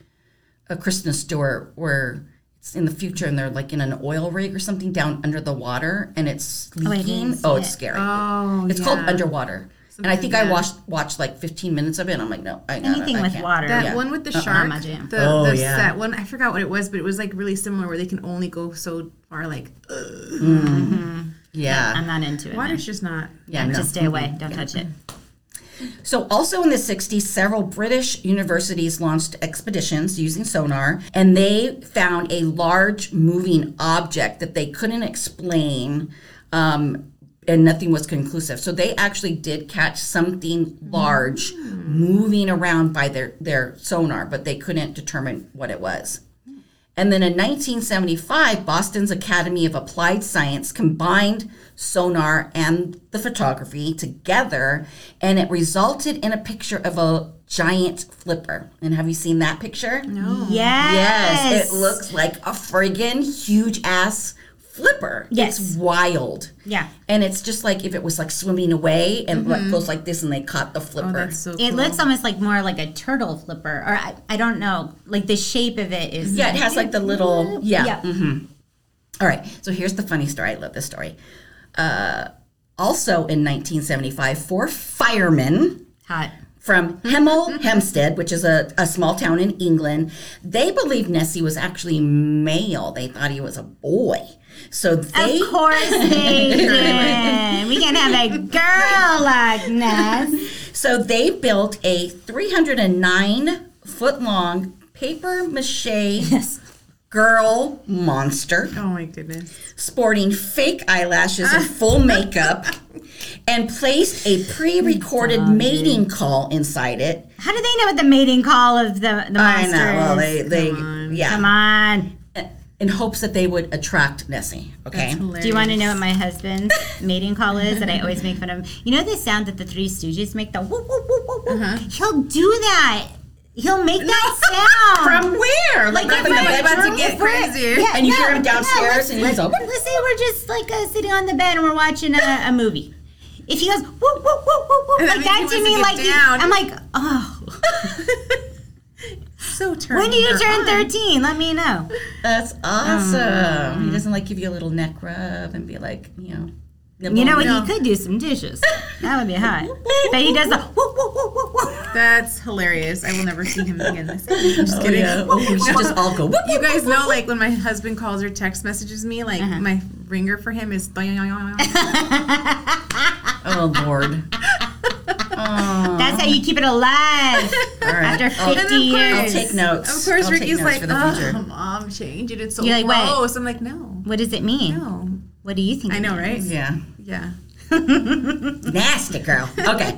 S2: a Kristen Stewart, where it's in the future and they're like in an oil rig or something down under the water and it's oh,
S1: I didn't
S2: leaking.
S1: see
S2: Oh, it's
S1: it.
S2: scary.
S4: Oh,
S2: it's called
S4: yeah.
S2: Underwater. And I think
S4: like
S2: I watched watched like 15 minutes of it. And I'm like, no, I gotta-
S1: Anything
S2: I
S1: with
S2: can't.
S1: water.
S4: That
S2: Yeah.
S4: one with the
S2: Uh-uh.
S4: shark.
S1: My jam.
S4: The,
S2: Oh,
S4: the,
S2: yeah.
S4: That one, I forgot what it was, but it was like really similar where they can only go so far. Like,
S2: Yeah.
S1: I'm not into it.
S4: water's
S1: man.
S4: just not.
S2: yeah. No.
S1: Just stay away. Don't touch it.
S2: So, also in the 60s, several British universities launched expeditions using sonar, and they found a large moving object that they couldn't explain, um, and nothing was conclusive. So, they actually did catch something large hmm. moving around by their, their sonar, but they couldn't determine what it was. And then in 1975, Boston's Academy of Applied Science combined sonar and the photography together, and it resulted in a picture of a giant flipper. And have you seen that picture? No.
S1: Yes.
S2: Yes, it looks like a friggin' huge ass flipper.
S1: Yes.
S2: It's wild.
S1: Yeah.
S2: And it's just like if it was like swimming away and like goes like this and they caught the flipper.
S4: Oh, that's so cool.
S1: It looks almost like more like a turtle flipper, or I, I don't know. Like the shape of it is.
S2: Yeah, it has like the little yeah.
S1: Yeah.
S2: hmm All right, so here's the funny story. I love this story. Uh, also in 1975, four firemen
S1: Hot.
S2: from Hemel Hempstead, which is a, a small town in England, they believed Nessie was actually male. They thought he was a boy. So they
S1: Of course they did. We can have a girl like Ness.
S2: so they built a 309 foot long paper mache
S1: Yes.
S2: girl monster.
S4: Oh my goodness.
S2: sporting fake eyelashes and full makeup, and placed a pre recorded mating call inside it.
S1: How do they know what the mating call of the the
S2: I
S1: monster
S2: know. Well,
S1: is?
S2: they, they,
S4: on.
S2: yeah.
S1: Come on.
S2: In hopes that they would attract Nessie. Okay.
S4: That's.
S1: Do you want to know what my husband's (laughs) mating call is that I always make fun of? Him? You know the sound that the Three Stooges make? The whoop, whoop, whoop, whoop, whoop?
S2: Uh-huh.
S1: He'll do that. He'll make that sound.
S2: From where? Like,
S1: Like
S2: the
S1: if we're
S4: about to get
S1: If yeah,
S2: And you
S1: no,
S2: hear him
S1: no,
S2: downstairs
S1: let's-
S2: and he's all,
S1: let's, let's say we're just like uh, sitting on the bed and we're watching a, a movie. If he goes whoop whoop whoop whoop whoop like
S4: means
S1: that to me, like he- I'm like, oh, (laughs)
S4: So turn.
S1: when do you turn 13? Let me know.
S2: That's awesome.
S1: Mm.
S2: He doesn't like give you a little neck rub and be like, you know.
S1: You know what?
S4: No.
S1: He could do some dishes. That would be hot. (laughs) But he does the whoop whoop whoop whoop whoop.
S4: That's hilarious. I will never see him again. This. (laughs) I'm just
S2: Oh,
S4: kidding.
S2: yeah. Oh, we should just all go. Whoop,
S4: You
S2: whoop,
S4: guys
S2: whoop,
S4: know, like when my husband calls or text messages me, like
S1: Uh-huh.
S4: my ringer for him is. (laughs)
S2: Oh Lord.
S1: That's how you keep it alive
S2: All right.
S1: after 50
S4: And course-
S1: years.
S2: I'll take notes.
S4: Of course,
S2: I'll
S4: Ricky's like,
S2: for the future.
S4: "Oh, mom, change it. It's so
S1: You're like, wait.
S4: gross." I'm like, no,
S1: What does it mean?
S4: no.
S1: What do you think?
S4: I know,
S1: means?
S4: right?
S2: Yeah.
S4: Yeah. (laughs)
S2: Nasty girl. Okay.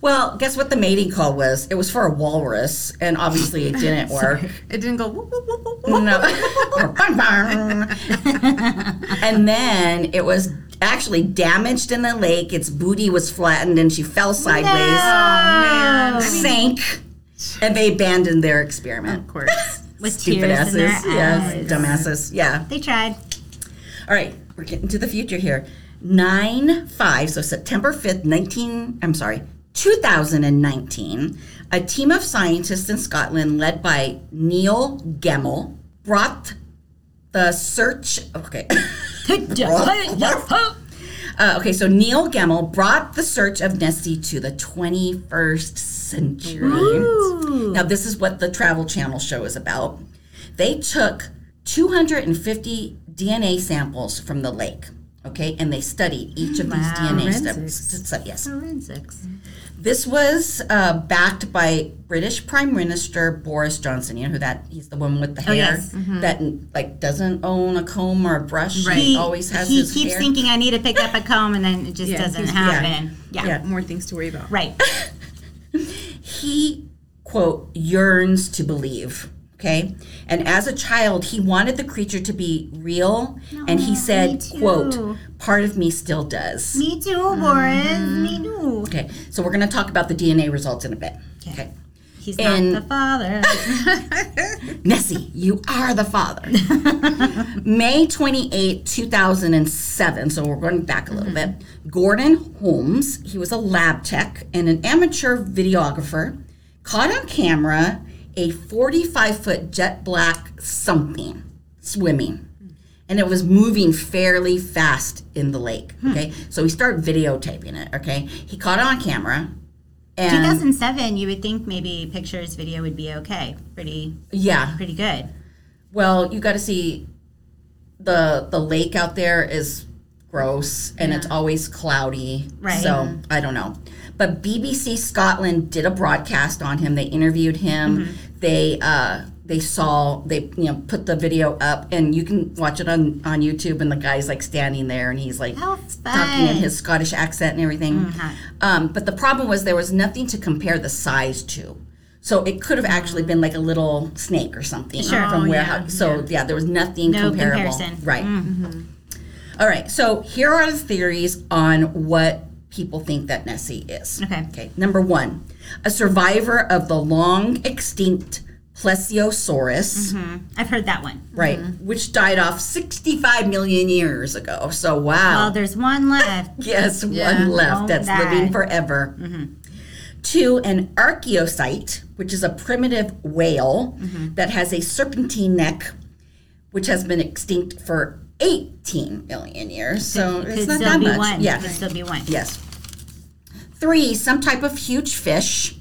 S2: Well, guess what the mating call was? It was for a walrus, and obviously it (laughs) didn't work.
S4: It didn't go. Whoop, whoop, whoop, whoop, whoop.
S2: No. (laughs) Bang, bang. and then it was actually damaged in the lake. Its booty was flattened, and she fell sideways,
S1: No.
S2: Oh, man, sank, and they abandoned their experiment.
S4: Of course. (laughs)
S1: With
S2: Stupid
S1: tears in their
S2: asses. Yes, dumbasses. Yeah.
S1: They tried.
S2: All right, we're getting to the future here. 9 5, so September 5th, 19, I'm sorry, 2019, a team of scientists in Scotland led by Neil Gemmell brought the search, okay, (laughs) Uh, okay, so Neil Gemmell brought the search of Nessie to the 21st century.
S1: Ooh.
S2: Now, this is what the Travel Channel show is about. They took 250 DNA samples from the lake, okay, and they studied each of these DNA steps. Yes.
S1: Forensics.
S2: This was uh, backed by British Prime Minister Boris Johnson. You know who that? He's the one with the hair
S1: Oh, yes.
S2: that like doesn't own a comb or a brush.
S4: Right.
S2: He always has
S1: he
S2: his
S1: keeps
S2: hair.
S1: thinking I need to pick up a (laughs) comb and then it just
S4: Yeah,
S1: doesn't
S4: he's-
S2: yeah.
S1: happen. Yeah.
S2: Yeah.
S4: More things to worry about.
S1: Right. (laughs)
S2: he quote yearns to believe okay and as a child he wanted the creature to be real and he said quote part of me still does
S1: Me too, Boris.
S2: Mm-hmm.
S1: Me too.
S2: okay so we're going to talk about the dna results in a bit okay
S1: He's
S2: And-
S1: not the father. (laughs)
S2: Nessie, you are the father. (laughs) May 28, 2007, so we're going back a little bit. Gordon Holmes, he was a lab tech and an amateur videographer, caught on camera a 45 foot jet black something swimming. And it was moving fairly fast in the lake. Hmm. Okay. So we started videotaping it. Okay. He caught it on camera. And
S1: 2007, you would think maybe pictures, video would be okay. Pretty,
S2: yeah,
S1: pretty good.
S2: Well, you got to see the the lake out there is gross and it's always cloudy.
S1: Right.
S2: So I don't know. But BBC Scotland did a broadcast on him. They interviewed him.
S1: Mm-hmm.
S2: They uh, they saw they you know put the video up and you can watch it on on YouTube. And the guy's like standing there and he's like talking in his Scottish accent and everything.
S1: Mm-hmm.
S2: Um, but the problem was there was nothing to compare the size to. So it could have actually been like a little snake or something
S1: Sure.
S2: from
S4: Oh,
S2: where.
S4: yeah,
S2: So yeah. there was nothing
S1: No
S2: comparable.
S1: comparison. Mm-hmm.
S2: Right. All right. So here are the theories on what people think that Nessie is.
S1: Okay.
S2: Okay. Number one, a survivor of the long extinct Plesiosaurus, mm-hmm.
S1: I've heard that one.
S2: right, mm-hmm. which died off 65 million years ago. So wow.
S1: Well, there's one left. (laughs)
S2: Yes,
S4: Yeah.
S2: one left
S1: Oh,
S2: that's
S1: that.
S2: living forever. Mm-hmm. Two, an archaeocete, which is a primitive whale that has a serpentine neck, which has been extinct for 18 million years. So
S1: Could
S2: it's not
S1: still
S2: that
S1: be
S2: much.
S1: one.
S2: Yes.
S1: Could still be one.
S2: Yes. Three, some type of huge fish.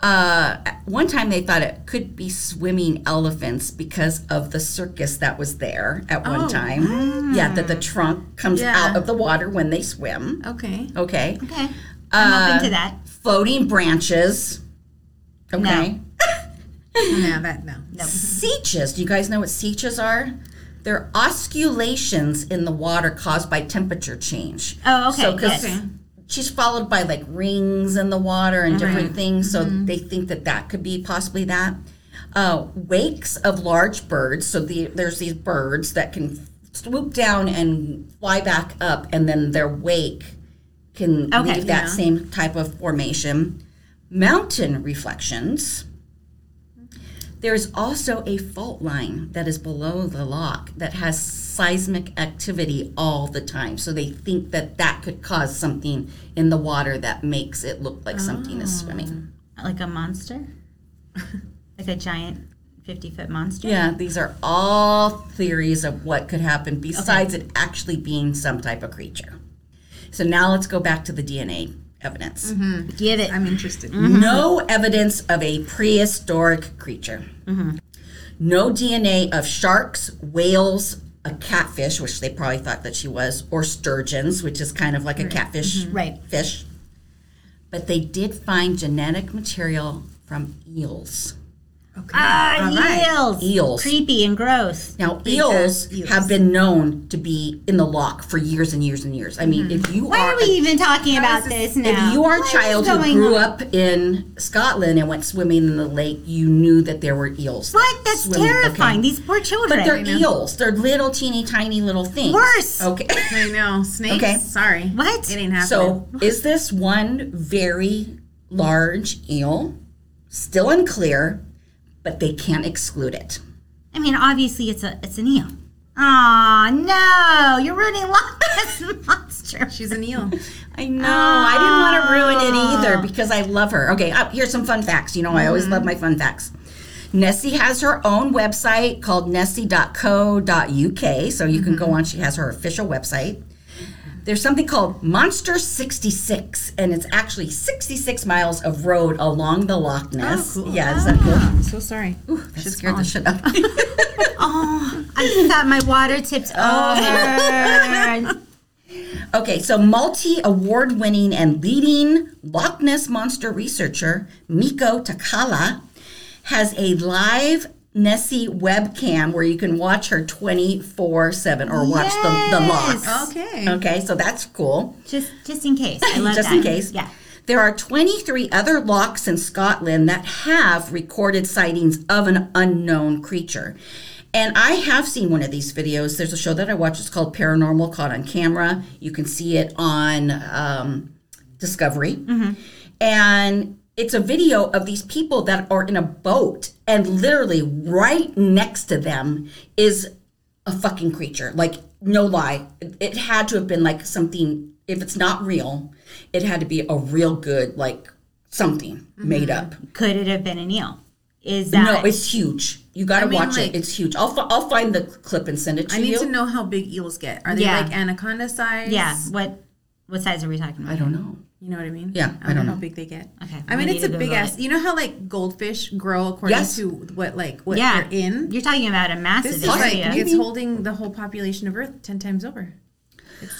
S2: Uh, one time they thought it could be swimming elephants because of the circus that was there at one
S4: Oh.
S2: time. Yeah, that the trunk comes
S4: Yeah.
S2: out of the water when they swim.
S4: Okay.
S2: Okay.
S1: Okay. I'm
S2: Uh,
S1: open to that.
S2: Floating branches. Okay.
S4: No, (laughs) that no.
S1: No.
S2: Seiches. Do you guys know what seiches are? They're osculations in the water caused by temperature change.
S1: Oh, okay.
S2: So,
S1: yes.
S2: She's followed by like rings in the water and different things. So they think that that could be possibly that. Uh, wakes of large birds. So the, there's these birds that can swoop down and fly back up, and then their wake can
S1: Okay,
S2: leave that
S4: yeah.
S2: same type of formation. Mountain reflections. There's also a fault line that is below the loch that has seismic activity all the time. So they think that that could cause something in the water that makes it look like something is swimming.
S1: Ah, like a monster? (laughs) like a giant 50 foot monster?
S2: Yeah, these are all theories of what could happen besides it actually being some type of creature. So now let's go back to the DNA evidence. Mm-hmm.
S1: Give it.
S4: I'm interested. Mm-hmm.
S2: No evidence of a prehistoric creature. Mm-hmm. No DNA of sharks, whales, a catfish, which they probably thought that she was, or sturgeons, which is kind of like a catfish
S1: Right.
S2: fish. But they did find genetic material from eels.
S4: Okay.
S1: Ah,
S4: All right.
S1: eels.
S2: Eels.
S1: Creepy and gross.
S2: Now, eels,
S4: eels.
S2: have been known to be in the loch for years and years and years. I mean, if you are
S1: Why
S2: are
S1: are we
S2: a
S1: even talking about this
S4: this-
S1: now?
S2: If you are a child who grew
S1: on?
S2: up in Scotland and went swimming in the lake, you knew that there were eels.
S1: What? That's
S2: swimming, okay?
S1: terrifying. These poor children.
S2: But they're eels. They're little, teeny, tiny little things.
S1: Worse.
S2: Okay. (laughs)
S4: I know. Snakes.
S2: Okay.
S4: Sorry.
S1: What?
S4: It ain't happening.
S2: so, is this one very large eel? Still unclear, but they can't exclude it.
S1: I mean, obviously it's a it's an eel. Aw, no! You're ruining Loch Ness (laughs) monster.
S4: she's an eel.
S2: I know. I didn't want to ruin it either because I love her. Okay, uh, here's some fun facts. You know, I always love my fun facts. Nessie has her own website called nessie.co.uk, so you can go on. She has her official website. There's something called Monster 66, and it's actually 66 miles of road along the Loch oh, Ness.
S4: Oh, cool.
S2: Yeah, is that ah, cool?
S4: I'm so sorry.
S2: Ooh, That scared the shit out of me. (laughs)
S1: Oh, I thought my water tipped oh. over.
S2: Okay, so multi award winning and leading Loch Ness monster researcher Miko Takala has a live Nessie webcam where you can watch her 24 7 or watch the, the
S1: Yes.
S2: lochs.
S4: Okay.
S2: Okay, so that's cool.
S1: just, just in case. I love
S2: Just
S1: that.
S2: in case.
S1: Yeah.
S2: There are 23 other lochs in Scotland that have recorded sightings of an unknown creature. And I have seen one of these videos. There's a show that I watch. It's called Paranormal Caught on Camera. You can see it on um, Discovery. And it's a video of these people that are in a boat, and literally right next to them is a fucking creature. Like, no lie. It- It had to have been like something, if it's not real, it had to be a real good, like something made up. Mm-hmm.
S1: Could it have been an eel? Is that
S2: No, it's huge. You got to
S4: I mean,
S2: watch
S4: like-
S2: it. It's huge. I'll, fi- I'll find the clip and send it to you.
S4: I need
S2: you.
S4: to know how big eels get. Are they
S1: Yeah.
S4: like anaconda size?
S1: yeah? What what size are we talking about?
S2: I don't know.
S4: You know what I mean?
S2: Yeah, I
S4: I don't
S2: don't
S4: know how big they get.
S1: Okay,
S4: I mean,
S1: need
S4: it's a big ass.
S1: it.
S4: You know how like goldfish grow according
S2: Yes.
S4: to what like what
S1: Yeah,
S4: they're in.
S1: You're talking about a massive
S4: This is like it's holding the whole population of Earth ten times over.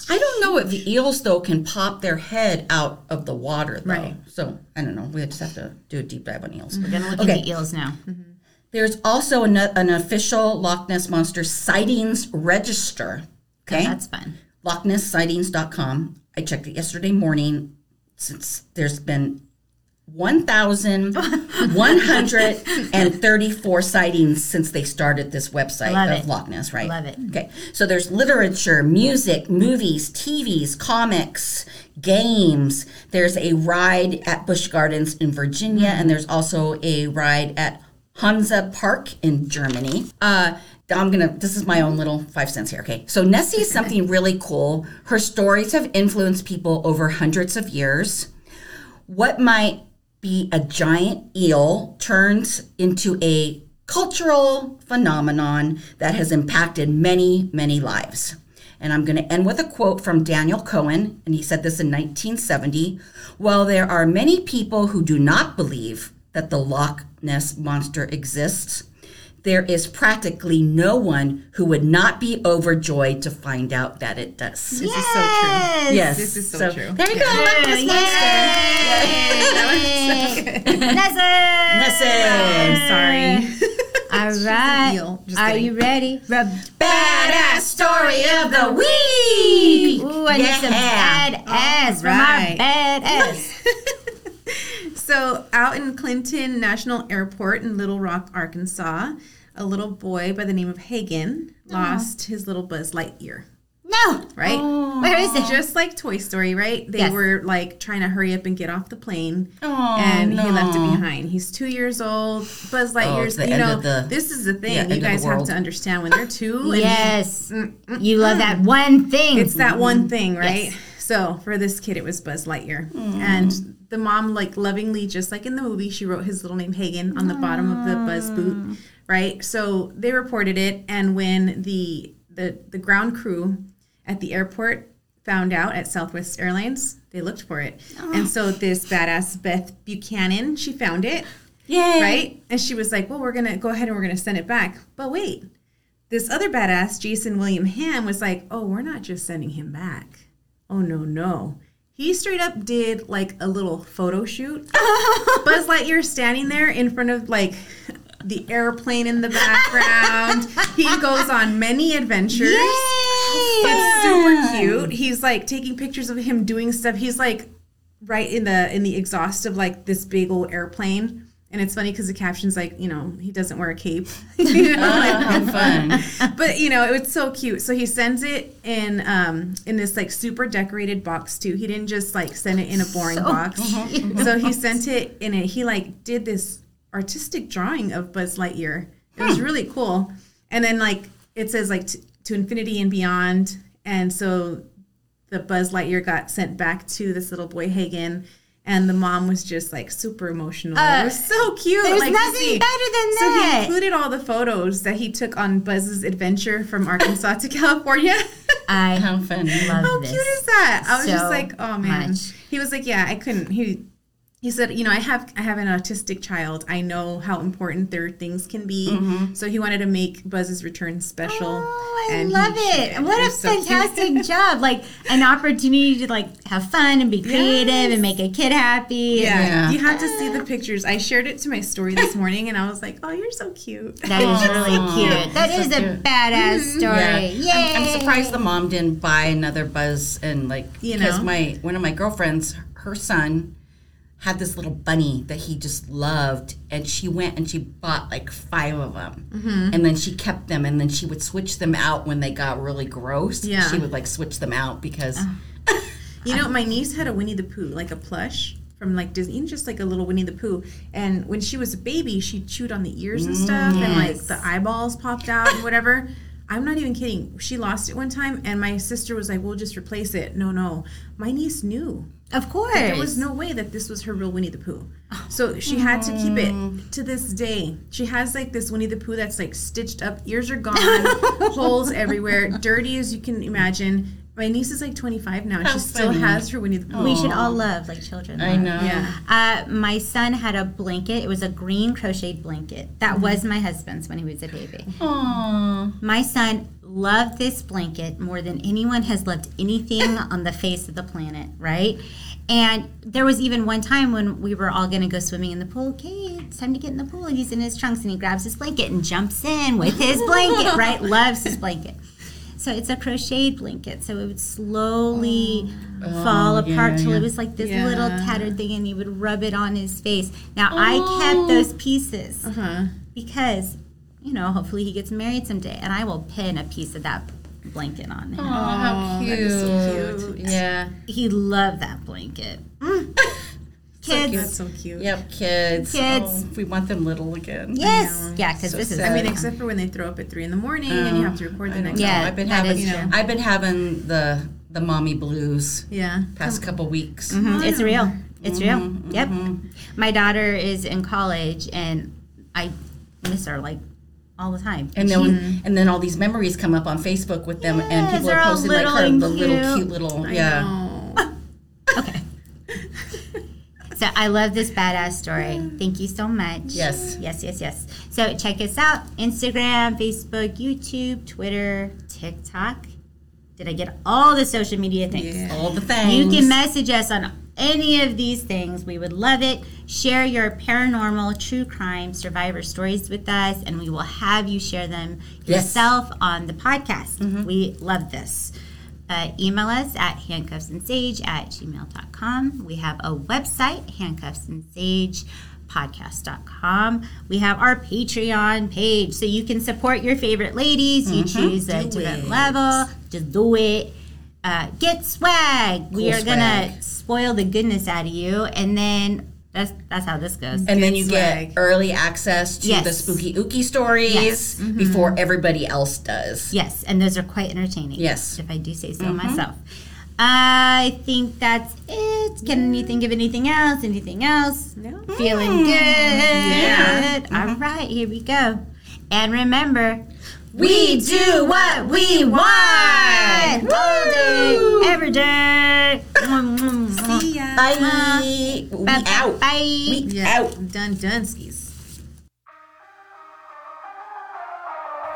S2: I don't know if the eels though can pop their head out of the water though.
S4: Right.
S2: So I don't know. We just have to do a deep dive on eels.
S1: We're gonna look
S2: Okay.
S1: into eels now. Mm-hmm.
S2: There's also an, an official Loch Ness Monster sightings register. Okay.
S1: That's fun.
S2: LochNessSightings.com. I checked it yesterday morning since there's been 1,134 (laughs) sightings since they started this website
S1: Love
S2: of
S1: it.
S2: Loch Ness, right?
S1: Love it.
S2: Okay. So there's literature, music, movies, TVs, comics, games. There's a ride at Busch Gardens in Virginia, and there's also a ride at Hansa Park in Germany. Uh, I'm gonna. This is my own little five cents here. Okay, so Nessie is something really cool. Her stories have influenced people over hundreds of years. What might be a giant eel turns into a cultural phenomenon that has impacted many, many lives. And I'm going to end with a quote from Daniel Cohen, and he said this in 1970. While there are many people who do not believe that the Loch Ness monster exists, there is practically no one who would not be overjoyed to find out that it does.
S4: This is so true.
S2: Yes.
S4: This is so true.
S2: There you go. Loch Ness
S1: Nessie!
S2: Nessie.
S1: All right.
S4: eel. Just
S1: Are
S4: kidding.
S1: you ready?
S2: Badass story of the week.
S1: Ooh, I need some
S2: Yeah.
S1: badass from
S4: right.
S1: our badass. (laughs)
S4: So, out in Clinton National Airport in Little Rock, Arkansas, a little boy by the name of Hagen uh-huh. lost his little Buzz Lightyear.
S1: No.
S4: Right? Oh.
S1: Where is it?
S4: Just like Toy Story, right? They
S1: Yes.
S4: were like trying to hurry up and get off the plane,
S2: Oh,
S4: and he left it behind. He's two years old. Buzz oh, Lightyear's,
S2: the
S4: you know,
S2: the-
S4: this is the thing.
S2: yeah,
S4: you guys have to understand when they're (laughs) two. and
S1: Yes. You love that one thing.
S4: It's that one thing, mm-hmm. right?
S1: Yes.
S4: So for this kid, it was Buzz Lightyear, mm. and the mom, like lovingly, just like in the movie, she wrote his little name Hagen on the bottom of the Buzz mm. boot, right? So they reported it, and when the the the ground crew at the airport found out at Southwest Airlines, they looked for it, oh. and so this badass Beth Buchanan, she found it,
S2: Yay.
S4: right? And she was like, "Well, we're gonna go ahead and we're gonna send it back." But wait, this other badass, Jason William Ham, was like, "Oh, we're not just sending him back. Oh no, no." He straight up did like a little photo shoot. (laughs) Buzz Lightyear standing there in front of like the airplane in the background. he goes on many adventures. It's super cute. He's like taking pictures of him doing stuff. He's like right in the in the exhaust of like this big old airplane. And it's funny because the caption's like, you know, he doesn't wear a cape. You know, like-
S2: fun.
S4: but you know, it was so cute. So he sends it in um in this like super decorated box too. He didn't just like send it in a boring box. (laughs) So he sent it in it. he like did this artistic drawing of Buzz Lightyear. It was really cool. And then like it says like t- to infinity and beyond. And so the Buzz Lightyear got sent back to this little boy Hagen. And the mom was just like super emotional. it uh, was so cute.
S1: There's
S4: like,
S1: nothing better than that.
S4: So he included all the photos that he took on Buzz's adventure from Arkansas to (laughs) California.
S1: I (laughs)
S2: How funny.
S1: love
S4: How
S1: this.
S4: cute is that? I was
S1: so
S4: just like, oh man.
S1: much.
S4: He was like, yeah, I couldn't. He he said, you know, I have I have an autistic child. I know how important their things can be. Mm-hmm. So he wanted to make Buzz's return special.
S1: Oh, I
S4: and
S1: love it. What a
S4: was so
S1: fantastic (laughs) job. Like an opportunity to like have fun and be creative
S4: Yes.
S1: and make a kid happy.
S4: Yeah,
S2: Yeah.
S4: you have to see the (laughs) pictures. I shared it to my story this morning, and I was like, "Oh, you're so cute."
S1: That is (laughs) really cute. That is
S2: so
S1: a
S2: cute.
S1: badass story.
S2: Yeah.
S1: Yay.
S2: I'm, I'm surprised the mom didn't buy another Buzz and like
S4: You
S2: because
S4: know?
S2: my one of my girlfriends, her son had this little bunny that he just loved and she went and she bought like five of them
S4: Mm-hmm.
S2: and then she kept them and then she would switch them out when they got really gross
S4: Yeah.
S2: she would like switch them out because (laughs)
S4: You know, my niece had a Winnie the Pooh, like a plush from like Disney, just like a little Winnie the Pooh. And when she was a baby, she chewed on the ears and stuff, and like the eyeballs popped out and whatever. (laughs) I'm not even kidding. She lost it one time, and my sister was like, "We'll just replace it." No, no. My niece knew
S1: of course.
S4: there was no way that this was her real Winnie the Pooh. So she had to keep it oh. to this day. She has like this Winnie the Pooh that's like stitched up, ears are gone, (laughs) holes everywhere, dirty as you can imagine. My niece is like 25 now, and
S2: How
S4: she still
S2: funny.
S4: has her Winnie the Pooh.
S1: we should all love like children.
S2: I
S1: love.
S2: know
S4: Yeah.
S1: Uh, my son had a blanket. It was a green crocheted blanket. That
S4: Mm-hmm.
S1: was my husband's when he was a baby.
S2: Aww.
S1: My son loved this blanket more than anyone has loved anything (laughs) on the face of the planet, right? And there was even one time when we were all going to go swimming in the pool. Okay, it's time to get in the pool. He's in his trunks and he grabs his blanket and jumps in with his blanket, right? (laughs) Loves his blanket. So it's a crocheted blanket. So it would slowly fall
S2: Oh,
S1: apart
S2: yeah,
S1: till
S2: yeah.
S1: it was like this little tattered thing and he would rub it on his face. Now I kept those pieces
S4: Uh-huh.
S1: because you know hopefully he gets married someday and i will pin a piece of that blanket on him
S2: Oh, how cute.
S4: is so cute.
S2: Yeah.
S1: he loved that blanket Mm. (laughs) kids
S4: That's so cute.
S2: Yep, kids.
S1: Kids.
S2: Oh, we want them little again.
S1: yes yeah because
S2: So
S1: this is.
S4: I mean, except for when they throw up at three in the morning and you have to record the next
S2: know.
S1: Yeah,
S2: I've been
S1: that
S2: having
S1: is
S4: true.
S2: I've been having the the mommy blues
S4: Yeah.
S2: past couple weeks.
S1: Mhm, it's real it's real
S2: Mm-hmm,
S1: yep my daughter is in college and i miss her like all the time
S2: And then and then all these memories come up on Facebook with them and people
S1: they're
S2: posting like her
S1: and
S2: the little
S1: cute.
S2: cute little
S4: I
S2: yeah.
S4: know.
S1: okay so i love this badass story thank you so much
S2: Yes.
S1: yes yes yes so check us out instagram facebook youtube twitter tiktok did i get all the social media things
S4: Yeah.
S2: All the things.
S1: You can message us on any of these things. We would love it. Share your paranormal, true crime survivor stories with us, and we will have you share them
S2: Yes.
S1: yourself on the podcast. Mm-hmm. We love this. Uh, email us at handcuffsandsage at gmail.com. We have a website, handcuffsandsagepodcast.com. We have our Patreon page, so you can support your favorite ladies. You choose a
S4: Do
S1: different
S4: it.
S1: level. Just do it uh, get swag. we
S2: Cool
S1: are gonna spoil the goodness out of you, and then that's that's how this goes.
S2: and then you
S4: swag.
S2: get early access to
S1: Yes.
S2: the spooky ooky stories
S1: Yes. Mm-hmm.
S2: before everybody else does.
S1: yes, and those are quite entertaining.
S2: Yes.
S1: if I do say so mm-hmm. myself. I think that's it. Can you think of anything else? Anything else?
S4: No.
S1: Feeling mm. good.
S4: Yeah.
S1: All mm-hmm. right, here we go. And remember,
S2: We do what we want.
S1: all day, every day.
S4: See ya.
S2: Bye. We
S1: Bye.
S2: out.
S1: Bye.
S2: We
S4: Yeah.
S2: out.
S4: Done Dunskies.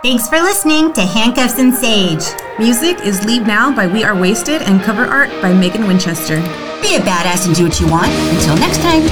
S1: Thanks for listening to Handcuffs and Sage.
S3: Music is Leave Now by We Are Wasted and cover art by Megan Winchester.
S2: Be a badass and do what you want. Until next time.